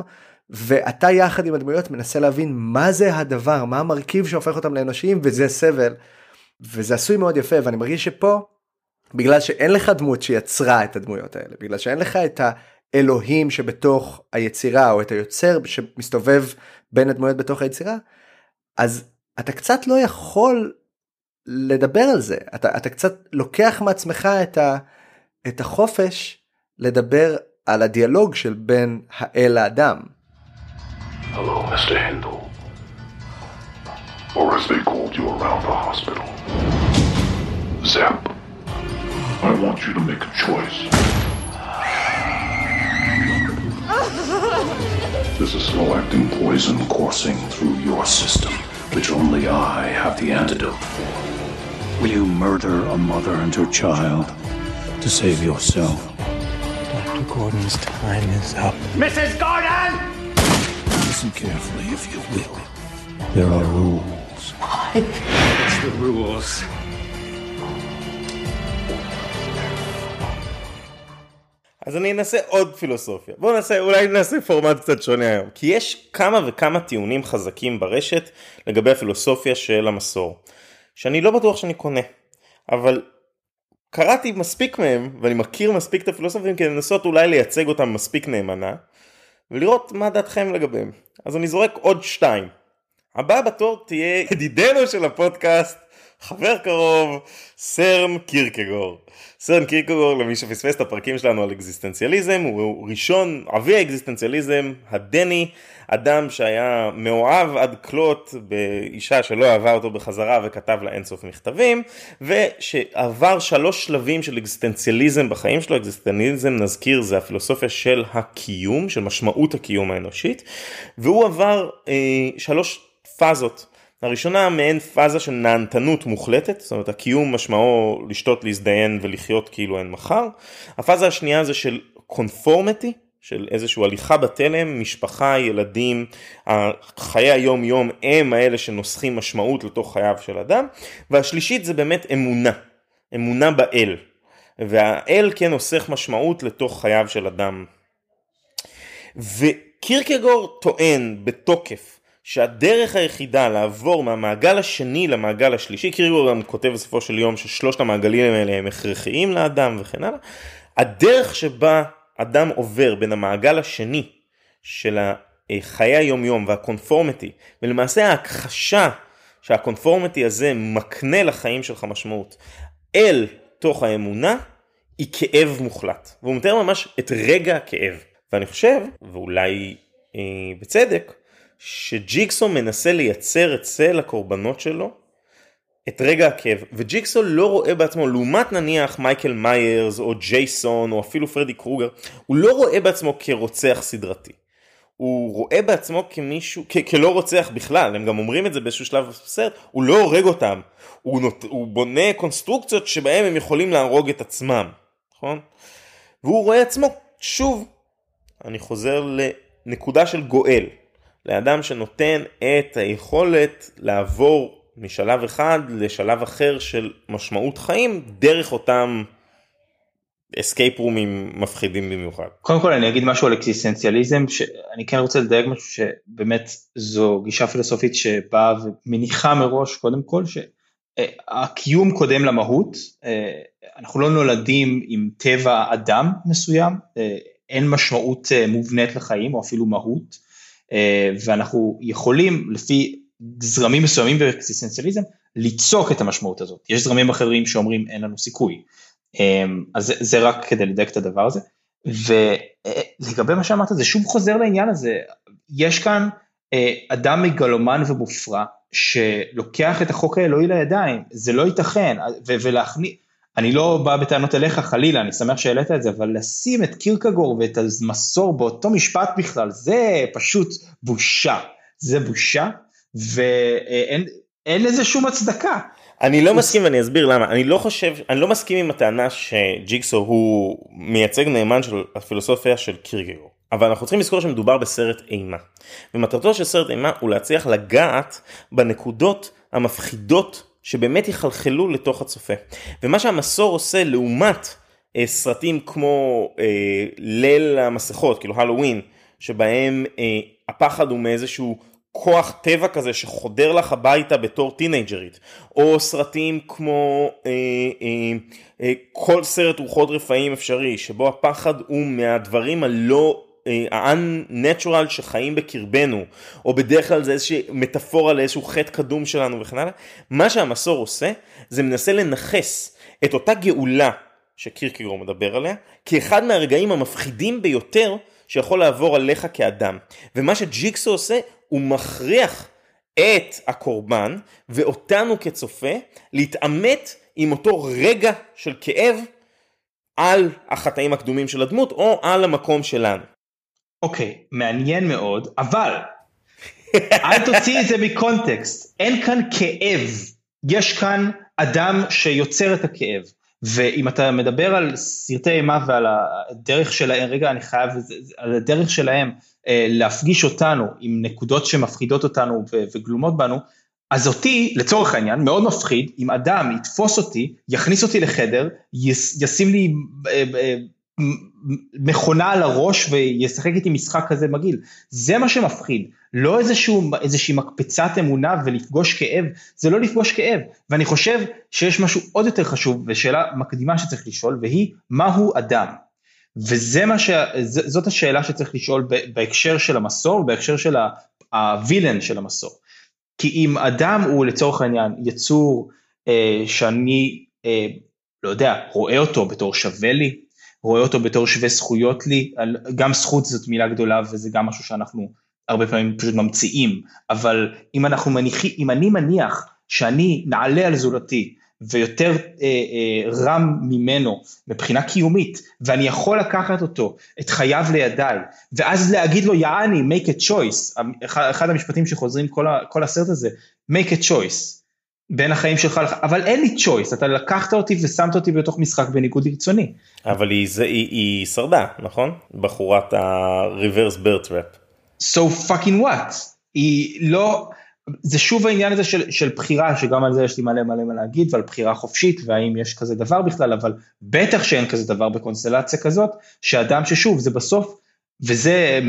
ואתה יחד עם הדמויות מנסה להבין מה זה הדבר מה המרכיב שהופך אותם לאנושיים וזה סבל. וזה עשוי מאוד יפה ואני מרגיש שפה בגלל שאין לך דמות שיצרה את הדמויות האלה בגלל שאין לך את ה... אלוהים שבתוך היצירה או את היוצר שמסתובב בין הדמויות בתוך היצירה אז אתה קצת לא יכול לדבר על זה אתה, אתה קצת לוקח מעצמך את, ה, את החופש לדבר על הדיאלוג של בין האל לאדם. Hello, Mr. Hindle. Or as they called you around the hospital. Zap. I want you to make a choice. There's a slow-acting poison coursing through your system, which only I have the antidote. For. Will you murder a mother and her child to save yourself? Dr. Gordon's time is up. Mrs. Gordon! Listen carefully, if you will. There are rules. It's the rules. אז אני אנסה עוד פילוסופיה. בואו נעשה, אולי נעשה פורמט קצת שונה היום. כי יש כמה וכמה טיעונים חזקים ברשת לגבי הפילוסופיה של המסור. שאני לא בטוח שאני קונה. אבל קראתי מספיק מהם, ואני מכיר מספיק את הפילוסופים כדי לנסות אולי לייצג אותם מספיק נאמנה, ולראות מה דעתכם לגביהם. אז אני זורק עוד שתיים. הבא בתור תהיה ידידנו של הפודקאסט, חבר קרוב, סרן קירקגור. סרן קירקגור, למי שפספס את הפרקים שלנו על אקזיסטנציאליזם, הוא ראשון, אבי האקזיסטנציאליזם הדני, אדם שהיה מאוהב עד כלות באישה שלא אהבה אותו בחזרה וכתב לה אינסוף מכתבים, ושעבר שלוש שלבים של אקזיסטנציאליזם בחיים שלו, אקזיסטנציאליזם נזכיר זה הפילוסופיה של הקיום, של משמעות הקיום האנושית, והוא עבר אה, שלוש פאזות. הראשונה מעין פאזה של נהנתנות מוחלטת, זאת אומרת הקיום משמעו לשתות, להזדיין ולחיות כאילו אין מחר. הפאזה השנייה זה של קונפורמיטי, של איזושהי הליכה בתלם, משפחה, ילדים, חיי היום יום הם האלה שנוסחים משמעות לתוך חייו של אדם. והשלישית זה באמת אמונה, אמונה באל. והאל כן אוסך משמעות לתוך חייו של אדם. וקירקגור טוען בתוקף שהדרך היחידה לעבור מהמעגל השני למעגל השלישי, קירקגור גם כותב בסופו של יום ששלושת המעגלים האלה הם הכרחיים לאדם וכן הלאה, הדרך שבה אדם עובר בין המעגל השני של חיי היומיום והקונפורמיטי ולמעשה ההכחשה שהקונפורמיטי הזה מקנה לחיים שלך משמעות אל תוך האמונה היא כאב מוחלט. והוא מתאר ממש את רגע הכאב. ואני חושב ואולי אה, בצדק שג'יקסו מנסה לייצר אצל הקורבנות שלו את רגע הכאב וג'יקסו לא רואה בעצמו לעומת נניח מייקל מיירס או ג'ייסון או אפילו פרדי קרוגר הוא לא רואה בעצמו כרוצח סדרתי. הוא רואה בעצמו כמישהו, כ- כלא רוצח בכלל, הם גם אומרים את זה באיזשהו שלב בסרט, הוא לא הורג אותם, הוא, נות, הוא בונה קונסטרוקציות שבהם הם יכולים להרוג את עצמם, נכון? והוא רואה עצמו, שוב, אני חוזר לנקודה של גואל, לאדם שנותן את היכולת לעבור משלב אחד לשלב אחר של משמעות חיים דרך אותם escape room ים מפחידים במיוחד. קודם כל אני אגיד משהו על אקסיסטנציאליזם שאני כן רוצה לדייק משהו שבאמת זו גישה פילוסופית שבאה ומניחה מראש קודם כל שהקיום קודם למהות אנחנו לא נולדים עם טבע אדם מסוים אין משמעות מובנית לחיים או אפילו מהות ואנחנו יכולים לפי זרמים מסוימים באקסיסטנציאליזם ליצוק את המשמעות הזאת. יש זרמים אחרים שאומרים אין לנו סיכוי. אמ, אז זה, רק כדי לדייק את הדבר הזה. ולגבי מה שאמרת זה שוב חוזר לעניין הזה, יש כאן אה, אדם מגלומן ומופרע שלוקח את החוק האלוהי לידיים, זה לא ייתכן, ולהכניס, אני לא בא בטענות אליך חלילה, אני שמח שהעלית את זה, אבל לשים את קירקגור ואת המסור באותו משפט בכלל, זה פשוט בושה, זה בושה, ואין לזה שום הצדקה. אני לא מסכים ואני אסביר למה. אני לא חושב אני לא מסכים עם הטענה שג'יקסו הוא מייצג נאמן של הפילוסופיה של קירגרו אבל אנחנו צריכים לזכור שמדובר בסרט אימה. ומטרתו של סרט אימה הוא להצליח לגעת בנקודות המפחידות שבאמת יחלחלו לתוך הצופה. ומה שהמסור עושה לעומת אה, סרטים כמו אה, ליל המסכות כאילו הלואוין שבהם אה, הפחד הוא מאיזשהו כוח טבע כזה שחודר לך הביתה בתור טינג'רית או סרטים כמו אה, אה, אה, כל סרט רוחות רפאים אפשרי שבו הפחד הוא מהדברים הלא ה-unnatural שחיים בקרבנו או בדרך כלל זה איזושהי מטאפורה לאיזשהו חטא קדום שלנו וכן הלאה מה שהמסור עושה זה מנסה לנכס את אותה גאולה שקירקגור מדבר עליה כאחד מהרגעים המפחידים ביותר שיכול לעבור עליך כאדם ומה שג'יקסו עושה הוא מכריח את הקורבן ואותנו כצופה להתעמת עם אותו רגע של כאב על החטאים הקדומים של הדמות או על המקום שלנו. אוקיי, okay, מעניין מאוד, אבל אל תוציא את זה מקונטקסט, אין כאן כאב, יש כאן אדם שיוצר את הכאב. ואם אתה מדבר על סרטי אימה ועל הדרך שלהם, רגע אני חייב, על הדרך שלהם אה, להפגיש אותנו עם נקודות שמפחידות אותנו וגלומות בנו, אז אותי, לצורך העניין, מאוד מפחיד אם אדם יתפוס אותי, יכניס אותי לחדר, ישים לי אה, אה, מכונה על הראש וישחק איתי משחק כזה מגעיל. זה מה שמפחיד, לא איזשהו, איזושהי מקפצת אמונה ולפגוש כאב, זה לא לפגוש כאב. ואני חושב שיש משהו עוד יותר חשוב ושאלה מקדימה שצריך לשאול והיא מהו אדם. וזה מה ש... זאת השאלה שצריך לשאול בהקשר של המסור, בהקשר של הווילן של המסור. כי אם אדם הוא לצורך העניין יצור אה, שאני אה, לא יודע, רואה אותו בתור שווה לי, רואה אותו בתור שווה זכויות לי, גם זכות זאת מילה גדולה וזה גם משהו שאנחנו הרבה פעמים פשוט ממציאים, אבל אם אנחנו מניחים, אם אני מניח שאני נעלה על זולתי ויותר אה, אה, רם ממנו מבחינה קיומית, ואני יכול לקחת אותו, את חייו לידיי, ואז להגיד לו יעני, make a choice, אחד המשפטים שחוזרים כל, ה, כל הסרט הזה, make a choice, בין החיים שלך, אבל אין לי choice, אתה לקחת אותי ושמת אותי בתוך משחק בניגוד רצוני. אבל היא, זה, היא, היא שרדה, נכון? בחורת ה-reverse birth trap. So fucking what? היא לא, זה שוב העניין הזה של, של בחירה, שגם על זה יש לי מלא מלא מה להגיד, ועל בחירה חופשית, והאם יש כזה דבר בכלל, אבל בטח שאין כזה דבר בקונסטלציה כזאת, שאדם ששוב, זה בסוף, וזה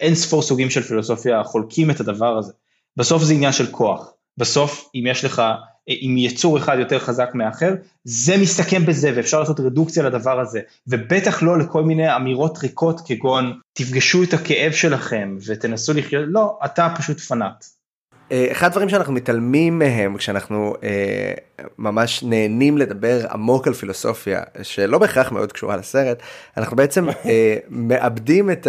אין ספור סוגים של פילוסופיה חולקים את הדבר הזה. בסוף זה עניין של כוח. בסוף, אם יש לך, אם יצור אחד יותר חזק מאחר, זה מסתכם בזה, ואפשר לעשות רדוקציה לדבר הזה, ובטח לא לכל מיני אמירות ריקות כגון, תפגשו את הכאב שלכם ותנסו לחיות, לא, אתה פשוט פנאט. אה, אחד הדברים שאנחנו מתעלמים מהם כשאנחנו אה, ממש נהנים לדבר עמוק על פילוסופיה שלא בהכרח מאוד קשורה לסרט אנחנו בעצם [LAUGHS] אה, מאבדים את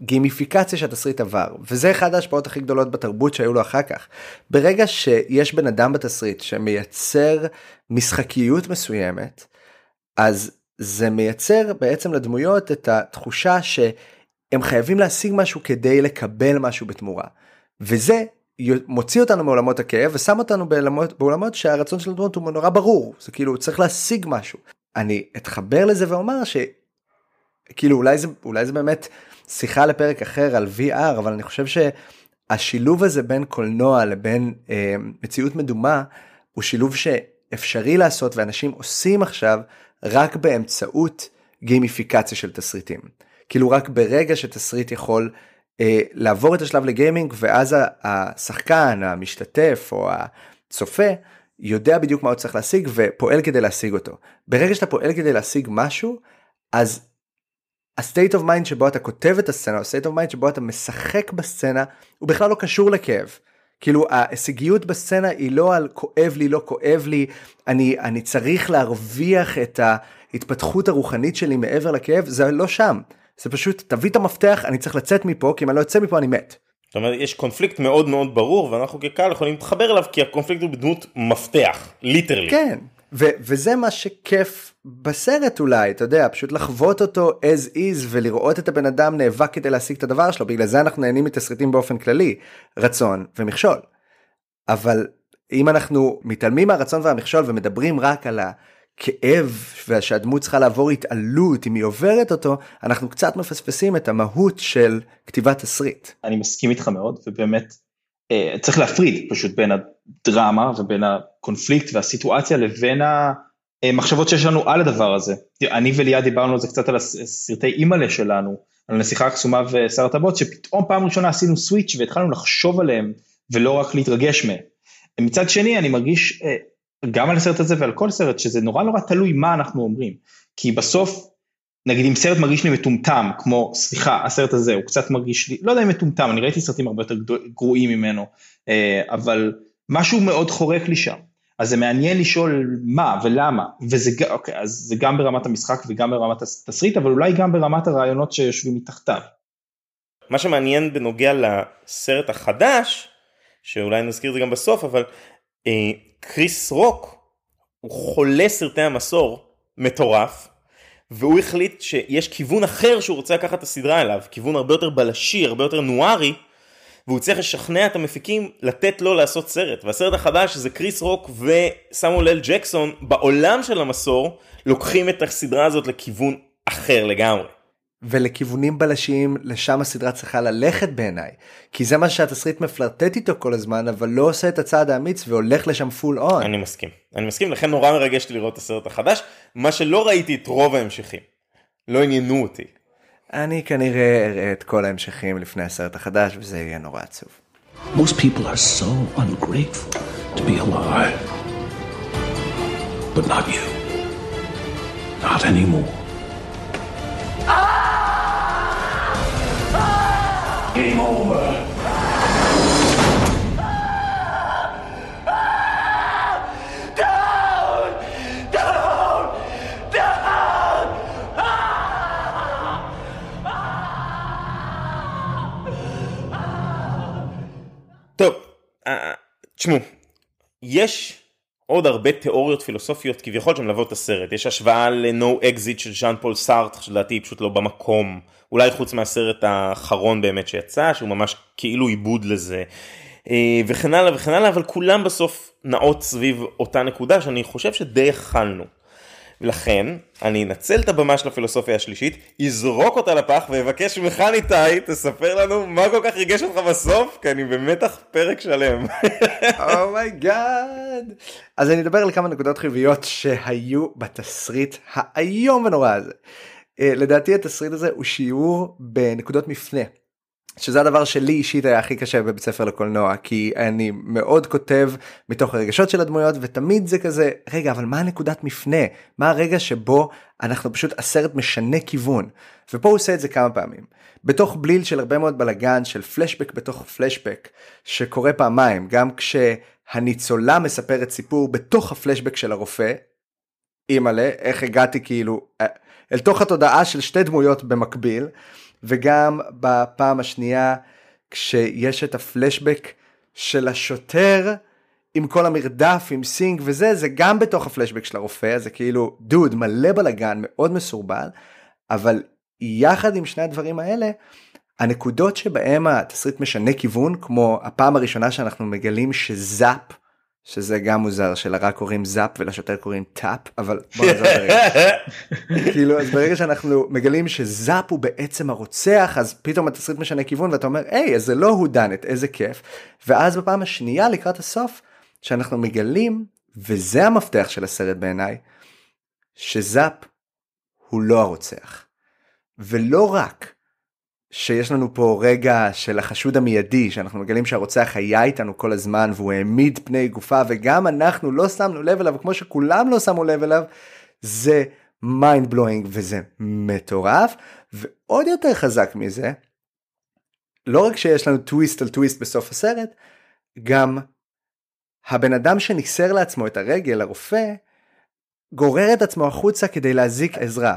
הגימיפיקציה שהתסריט עבר וזה אחד ההשפעות הכי גדולות בתרבות שהיו לו אחר כך. ברגע שיש בן אדם בתסריט שמייצר משחקיות מסוימת אז זה מייצר בעצם לדמויות את התחושה שהם חייבים להשיג משהו כדי לקבל משהו בתמורה. וזה מוציא אותנו מעולמות הכאב ושם אותנו בעולמות, בעולמות שהרצון של הדמות הוא נורא ברור זה כאילו צריך להשיג משהו. אני אתחבר לזה ואומר שכאילו אולי זה אולי זה באמת שיחה לפרק אחר על VR אבל אני חושב שהשילוב הזה בין קולנוע לבין אה, מציאות מדומה הוא שילוב שאפשרי לעשות ואנשים עושים עכשיו רק באמצעות גימיפיקציה של תסריטים. כאילו רק ברגע שתסריט יכול לעבור את השלב לגיימינג ואז השחקן המשתתף או הצופה יודע בדיוק מה הוא צריך להשיג ופועל כדי להשיג אותו. ברגע שאתה פועל כדי להשיג משהו אז ה-state of mind שבו אתה כותב את הסצנה או state of mind שבו אתה משחק בסצנה הוא בכלל לא קשור לכאב. כאילו ההישגיות בסצנה היא לא על כואב לי לא כואב לי אני אני צריך להרוויח את ההתפתחות הרוחנית שלי מעבר לכאב זה לא שם זה פשוט תביא את המפתח אני צריך לצאת מפה כי אם אני לא יוצא מפה אני מת. זאת אומרת יש קונפליקט מאוד מאוד ברור ואנחנו כקהל יכולים להתחבר אליו כי הקונפליקט הוא בדמות מפתח literally. כן ו- וזה מה שכיף בסרט אולי אתה יודע פשוט לחוות אותו as is ולראות את הבן אדם נאבק כדי להשיג את הדבר שלו בגלל זה אנחנו נהנים מתסריטים באופן כללי רצון ומכשול. אבל אם אנחנו מתעלמים מהרצון והמכשול ומדברים רק על ה... כאב ושהדמות צריכה לעבור התעלות אם היא עוברת אותו אנחנו קצת מפספסים את המהות של כתיבת תסריט. אני מסכים איתך מאוד ובאמת אה, צריך להפריד פשוט בין הדרמה ובין הקונפליקט והסיטואציה לבין המחשבות שיש לנו על הדבר הזה. אני וליעד דיברנו על זה קצת על הסרטי אימא'לה שלנו על נסיכה הקסומה ושר הטבות שפתאום פעם ראשונה עשינו סוויץ' והתחלנו לחשוב עליהם ולא רק להתרגש מהם. מצד שני אני מרגיש אה, גם על הסרט הזה ועל כל סרט, שזה נורא נורא תלוי מה אנחנו אומרים. כי בסוף, נגיד אם סרט מרגיש לי מטומטם, כמו, סליחה, הסרט הזה, הוא קצת מרגיש לי, לא יודע אם מטומטם, אני ראיתי סרטים הרבה יותר גרועים ממנו, אה, אבל משהו מאוד חורק לי שם. אז זה מעניין לשאול מה ולמה, וזה אוקיי, אז זה גם ברמת המשחק וגם ברמת התסריט, אבל אולי גם ברמת הרעיונות שיושבים מתחתיו. מה שמעניין בנוגע לסרט החדש, שאולי נזכיר את זה גם בסוף, אבל אה, קריס רוק הוא חולה סרטי המסור מטורף והוא החליט שיש כיוון אחר שהוא רוצה לקחת את הסדרה אליו כיוון הרבה יותר בלשי הרבה יותר נוארי והוא צריך לשכנע את המפיקים לתת לו לעשות סרט והסרט החדש זה קריס רוק וסמואל אל ג'קסון בעולם של המסור לוקחים את הסדרה הזאת לכיוון אחר לגמרי. ולכיוונים בלשיים לשם הסדרה צריכה ללכת בעיניי כי זה מה שהתסריט מפלרטט איתו כל הזמן אבל לא עושה את הצעד האמיץ והולך לשם פול און. אני מסכים אני מסכים לכן נורא מרגש לי לראות את הסרט החדש מה שלא ראיתי את רוב ההמשכים. לא עניינו אותי. אני כנראה אראה את כל ההמשכים לפני הסרט החדש וזה יהיה נורא עצוב. Most people are so ungrateful to be alive. But not you. Not anymore. Game over. טוב, אה, תשמעו, יש עוד הרבה תיאוריות פילוסופיות כביכול שמלוות את הסרט. יש השוואה ל-No Exit של ז'אן פול סארט, שלדעתי היא פשוט לא במקום. אולי חוץ מהסרט האחרון באמת שיצא, שהוא ממש כאילו עיבוד לזה. אה, וכן הלאה וכן הלאה, אבל כולם בסוף נעות סביב אותה נקודה שאני חושב שדי אכלנו. לכן אני אנצל את הבמה של הפילוסופיה השלישית, אזרוק אותה לפח ואבקש ממך ניתאי, תספר לנו מה כל כך ריגש אותך בסוף, כי אני במתח פרק שלם. Oh my God. Oh אז אני אדבר על כמה נקודות חיוביות שהיו בתסריט האיום ונורא הזה. אה, לדעתי התסריט הזה הוא שיעור בנקודות מפנה. שזה הדבר שלי אישית היה הכי קשה בבית ספר לקולנוע כי אני מאוד כותב מתוך הרגשות של הדמויות ותמיד זה כזה רגע אבל מה הנקודת מפנה מה הרגע שבו אנחנו פשוט הסרט משנה כיוון ופה הוא עושה את זה כמה פעמים בתוך בליל של הרבה מאוד בלאגן של פלשבק בתוך פלשבק שקורה פעמיים גם כשהניצולה מספרת סיפור בתוך הפלשבק של הרופא. אימא'לה איך הגעתי כאילו אה, אל תוך התודעה של שתי דמויות במקביל. וגם בפעם השנייה כשיש את הפלשבק של השוטר עם כל המרדף עם סינג וזה זה גם בתוך הפלשבק של הרופא זה כאילו דוד מלא בלאגן מאוד מסורבל אבל יחד עם שני הדברים האלה הנקודות שבהם התסריט משנה כיוון כמו הפעם הראשונה שאנחנו מגלים שזאפ שזה גם מוזר שלרע קוראים זאפ ולשוטר קוראים טאפ אבל בוא נעצור לרגע. [LAUGHS] כאילו אז ברגע שאנחנו מגלים שזאפ הוא בעצם הרוצח אז פתאום התסריט משנה כיוון ואתה אומר היי אז זה לא הוא דנת איזה כיף ואז בפעם השנייה לקראת הסוף שאנחנו מגלים וזה המפתח של הסרט בעיניי שזאפ הוא לא הרוצח. ולא רק שיש לנו פה רגע של החשוד המיידי שאנחנו מגלים שהרוצח היה איתנו כל הזמן והוא העמיד פני גופה וגם אנחנו לא שמנו לב אליו כמו שכולם לא שמו לב אליו זה mind blowing וזה מטורף. ועוד יותר חזק מזה לא רק שיש לנו טוויסט על טוויסט בסוף הסרט גם הבן אדם שניסר לעצמו את הרגל הרופא גורר את עצמו החוצה כדי להזעיק עזרה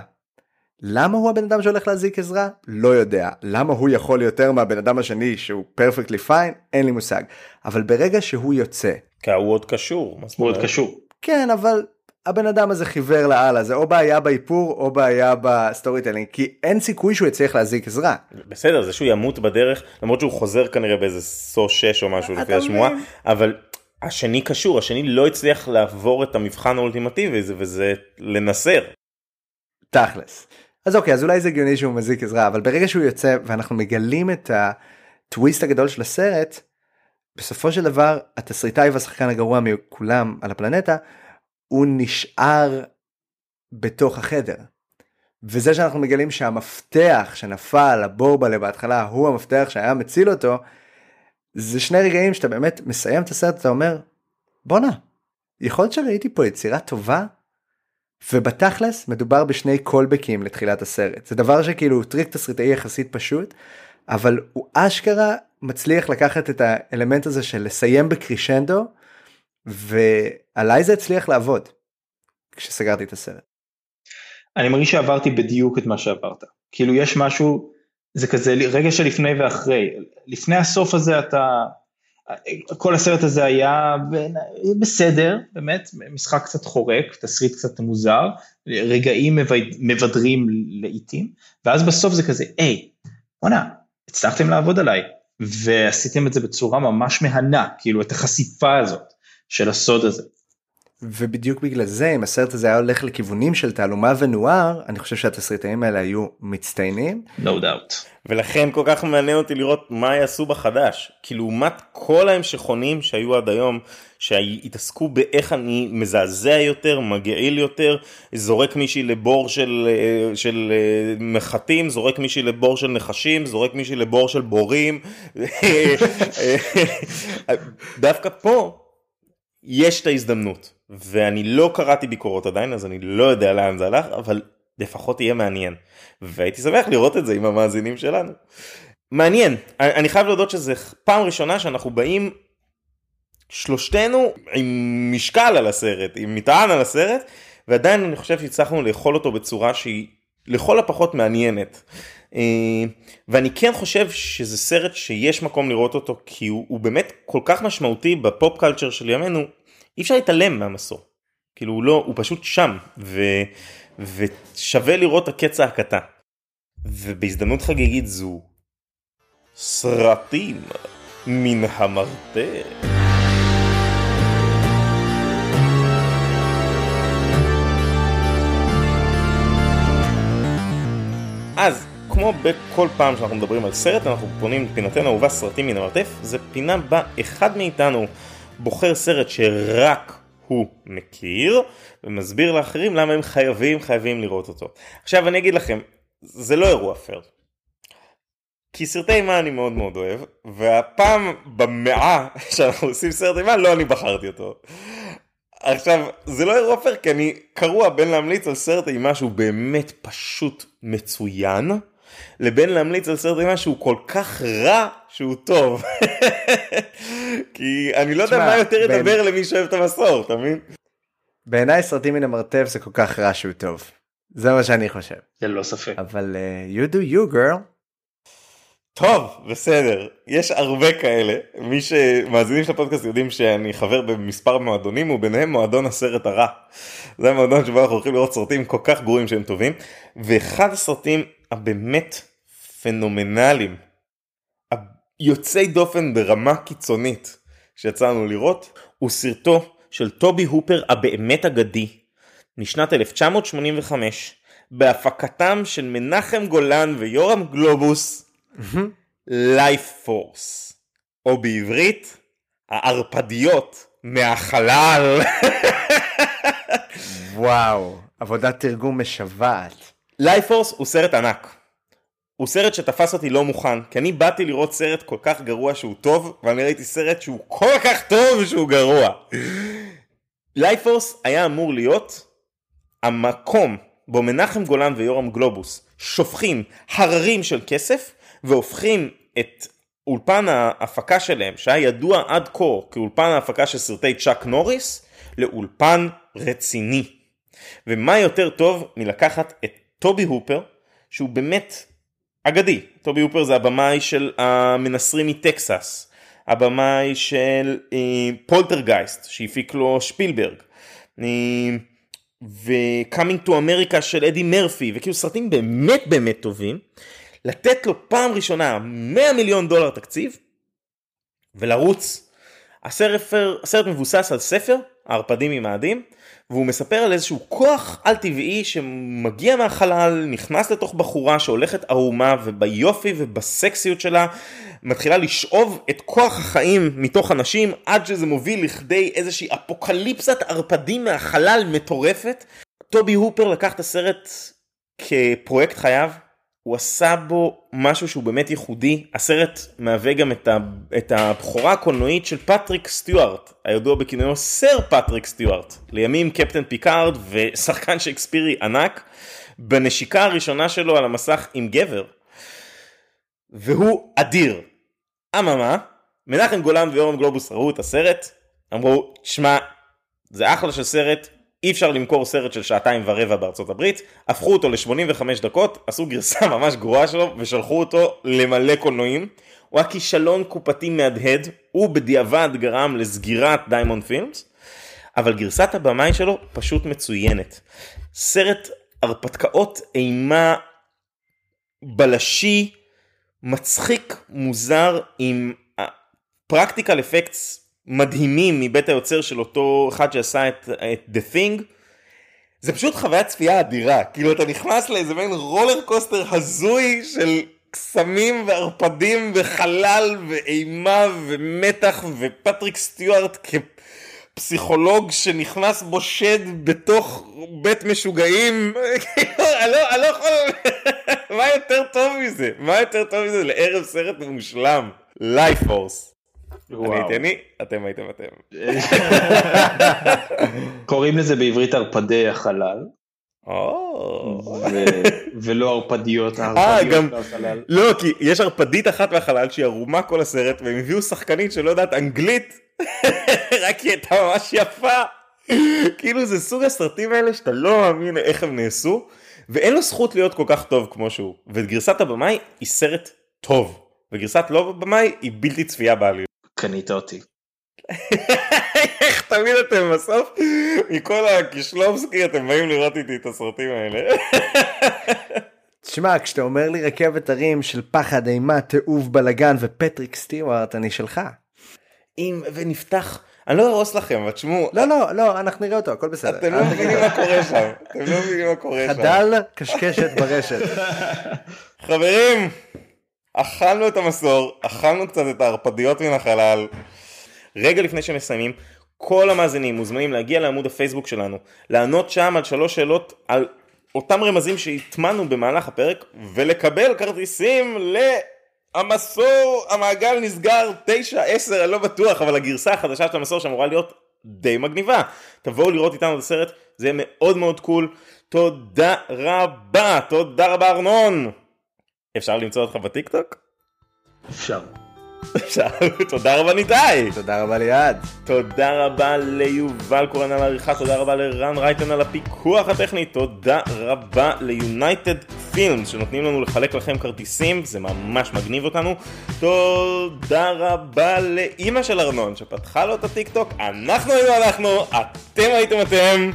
למה הוא הבן אדם שהולך להזעיק עזרה? לא יודע. למה הוא יכול יותר מהבן אדם השני שהוא perfectly fine? אין לי מושג. אבל ברגע שהוא יוצא... כי הוא עוד קשור. הוא עוד קשור. כן, אבל הבן אדם הזה חיוור לאללה, זה או בעיה באיפור או בעיה ב storytelling, כי אין סיכוי שהוא יצליח להזעיק עזרה. בסדר, זה שהוא ימות בדרך, למרות שהוא חוזר כנראה באיזה Saw 6 או משהו לפי השמועה, אבל השני קשור, השני לא הצליח לעבור את המבחן האולטימטיבי וזה לנסר. תכלס. אז אוקיי אז אולי זה הגיוני שהוא מזעיק עזרה אבל ברגע שהוא יוצא ואנחנו מגלים את הטוויסט הגדול של הסרט בסופו של דבר התסריטאי והשחקן הגרוע מכולם על הפלנטה הוא נשאר בתוך החדר. וזה שאנחנו מגלים שהמפתח שנפל לבורבלה בהתחלה הוא המפתח שהיה מציל אותו זה שני רגעים שאתה באמת מסיים את הסרט אתה אומר בואנה יכול להיות שראיתי פה יצירה טובה ובתכלס מדובר בשני callback ים לתחילת הסרט. זה דבר שכאילו טריק תסריטאי יחסית פשוט אבל הוא אשכרה מצליח לקחת את האלמנט הזה של לסיים בקרישנדו ועליי זה הצליח לעבוד כשסגרתי את הסרט. אני מרגיש שעברתי בדיוק את מה שעברת. כאילו יש משהו זה כזה רגע שלפני ואחרי. לפני הסוף הזה אתה כל הסרט הזה היה בסדר, באמת, משחק קצת חורק, תסריט קצת מוזר, רגעים מבדרים לעיתים, ואז בסוף זה כזה, היי, בואנה, הצלחתם לעבוד עליי, ועשיתם את זה בצורה ממש מהנה, כאילו את החשיפה הזאת של הסוד הזה. ובדיוק בגלל זה אם הסרט הזה היה הולך לכיוונים של תעלומה ונואר אני חושב שהתסריטאים האלה היו מצטיינים. No doubt. ולכן כל כך מעניין אותי לראות מה יעשו בחדש כי לעומת כל ההמשכונים שהיו עד היום שהתעסקו באיך אני מזעזע יותר מגעיל יותר זורק מישהי לבור של אה, של אה, מחטים זורק מישהי לבור של נחשים זורק מישהי לבור של בורים [LAUGHS] דווקא פה יש את ההזדמנות ואני לא קראתי ביקורות עדיין אז אני לא יודע לאן זה הלך אבל לפחות יהיה מעניין והייתי שמח לראות את זה עם המאזינים שלנו. מעניין אני חייב להודות שזה פעם ראשונה שאנחנו באים שלושתנו עם משקל על הסרט עם מטען על הסרט ועדיין אני חושב שהצלחנו לאכול אותו בצורה שהיא לכל הפחות מעניינת. אה, ואני כן חושב שזה סרט שיש מקום לראות אותו כי הוא, הוא באמת כל כך משמעותי בפופ קלצ'ר של ימינו אי אפשר להתעלם מהמסור. כאילו הוא לא, הוא פשוט שם, ו, ושווה לראות הקץ ההקטה. ובהזדמנות חגיגית זו, סרטים מן המרתף. אז כמו בכל פעם שאנחנו מדברים על סרט אנחנו פונים לפינתנו אהובה סרטים מן המרתף זה פינה בה אחד מאיתנו בוחר סרט שרק הוא מכיר, ומסביר לאחרים למה הם חייבים חייבים לראות אותו. עכשיו אני אגיד לכם, זה לא אירוע פייר. כי סרטי אימה אני מאוד מאוד אוהב, והפעם במאה שאנחנו עושים סרט אימה לא אני בחרתי אותו. עכשיו, זה לא אירוע פייר כי אני קרוע בין להמליץ על סרט אימה שהוא באמת פשוט מצוין, לבין להמליץ על סרט אימה שהוא כל כך רע שהוא טוב. [LAUGHS] כי אני לא יודע מה יותר ידבר למי שאוהב את המסור, אתה מבין? בעיניי סרטים מן המרתף זה כל כך רע שהוא טוב. זה מה שאני חושב. ללא ספק. אבל אה, you do you girl. טוב, בסדר, יש הרבה כאלה, מי שמאזינים של הפודקאסט יודעים שאני חבר במספר מועדונים וביניהם מועדון הסרט הרע. זה המועדון שבו אנחנו הולכים לראות סרטים כל כך גרועים שהם טובים, ואחד הסרטים הבאמת פנומנליים, היוצאי דופן ברמה קיצונית שיצאנו לראות, הוא סרטו של טובי הופר הבאמת אגדי, משנת 1985, בהפקתם של מנחם גולן ויורם גלובוס, לייף פורס, או בעברית, הערפדיות מהחלל. וואו עבודת תרגום משוועת. לייף פורס הוא סרט ענק. הוא סרט שתפס אותי לא מוכן, כי אני באתי לראות סרט כל כך גרוע שהוא טוב, ואני ראיתי סרט שהוא כל כך טוב שהוא גרוע. לייף פורס היה אמור להיות המקום בו מנחם גולן ויורם גלובוס שופכים הררים של כסף והופכים את אולפן ההפקה שלהם שהיה ידוע עד כה כאולפן ההפקה של סרטי צ'אק נוריס לאולפן רציני. ומה יותר טוב מלקחת את טובי הופר שהוא באמת אגדי. טובי הופר זה הבמאי של המנסרים מטקסס, הבמאי של אה, פולטרגייסט שהפיק לו שפילברג. אה, ו-Coming to America של אדי מרפי, וכאילו סרטים באמת באמת טובים, לתת לו פעם ראשונה 100 מיליון דולר תקציב, ולרוץ. הסרט, הסרט מבוסס על ספר, הערפדים ממאדים, והוא מספר על איזשהו כוח על טבעי שמגיע מהחלל, נכנס לתוך בחורה שהולכת ערומה, וביופי ובסקסיות שלה מתחילה לשאוב את כוח החיים מתוך אנשים, עד שזה מוביל לכדי איזושהי אפוקליפסת ערפדים מהחלל מטורפת. טובי הופר לקח את הסרט כפרויקט חייו, הוא עשה בו משהו שהוא באמת ייחודי. הסרט מהווה גם את, ה, את הבכורה הקולנועית של פטריק סטיוארט, הידוע בכינויו סר פטריק סטיוארט, לימים קפטן פיקארד ושחקן שייקספירי ענק, בנשיקה הראשונה שלו על המסך עם גבר. והוא אדיר. אממה, מנחם גולן ויורם גלובוס ראו את הסרט, אמרו, שמע, זה אחלה של סרט, אי אפשר למכור סרט של שעתיים ורבע בארצות הברית, הפכו אותו ל-85 דקות, עשו גרסה [LAUGHS] ממש גרועה שלו ושלחו אותו למלא קולנועים. הוא היה כישלון קופתי מהדהד, הוא בדיעבד גרם לסגירת דיימונד פילמס, אבל גרסת הבמאי שלו פשוט מצוינת. סרט הרפתקאות אימה בלשי, מצחיק, מוזר, עם פרקטיקל אפקטס מדהימים מבית היוצר של אותו אחד שעשה את, את The Thing. זה פשוט חוויית צפייה אדירה, כאילו אתה נכנס לאיזה מין רולר קוסטר הזוי של קסמים וערפדים וחלל ואימה ומתח ופטריק סטיוארט כפסיכולוג שנכנס בו שד בתוך בית משוגעים, כאילו לא, אני לא יכול, מה יותר טוב מזה? מה יותר טוב מזה לערב סרט מושלם? לייף פורס. אני הייתי אני, אתם הייתם אתם. [LAUGHS] קוראים לזה בעברית ערפדי החלל, ולא ערפדיות אה, הערפדיות גם, מהחלל. לא, כי יש ערפדית אחת מהחלל שהיא ערומה כל הסרט, והם הביאו שחקנית שלא יודעת אנגלית, [LAUGHS] רק כי הייתה ממש יפה. כאילו זה סוג הסרטים האלה שאתה לא מאמין איך הם נעשו, ואין לו זכות להיות כל כך טוב כמו שהוא. וגרסת הבמאי היא סרט טוב, וגרסת לא במאי היא בלתי צפייה בעליל. קנית אותי. איך תמיד אתם בסוף, מכל הקישלובסקי אתם באים לראות איתי את הסרטים האלה. תשמע, כשאתה אומר לי רכבת הרים של פחד, אימה, תיעוב, בלאגן ופטריק סטיוארט, אני שלך. אם ונפתח אני לא ארוס לכם, אבל תשמעו, לא, לא, לא, אנחנו נראה אותו, הכל בסדר. אתם לא. מבינים מה קורה שם, אתם לא מבינים מה קורה שם. הדל קשקשת ברשת. חברים, אכלנו את המסור, אכלנו קצת את הערפדיות מן החלל. רגע לפני שמסיימים, כל המאזינים מוזמנים להגיע לעמוד הפייסבוק שלנו, לענות שם על שלוש שאלות על אותם רמזים שהטמענו במהלך הפרק, ולקבל כרטיסים למסור, המעגל נסגר 9, 10, אני לא בטוח, אבל הגרסה החדשה של המסור שאמורה להיות די מגניבה. תבואו לראות איתנו את הסרט, זה יהיה מאוד מאוד cool. תודה רבה, תודה רבה ארנון. אפשר למצוא אותך בטיקטוק? אפשר. אפשר, [LAUGHS] תודה רבה ניתאי. תודה רבה ליעד. תודה רבה ליובל קורן על העריכה, תודה רבה לרן רייטן על הפיקוח הטכני, תודה רבה ליונייטד פילמס שנותנים לנו לחלק לכם כרטיסים, זה ממש מגניב אותנו. תודה רבה לאימא של ארנון שפתחה לו את הטיק טוק, אנחנו היינו אנחנו, אתם הייתם אתם.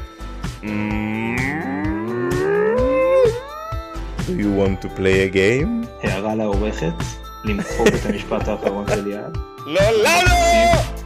Do you want to play a game? הערה לעורכת, למחוק את המשפט האחרון של יעד. לא לנו!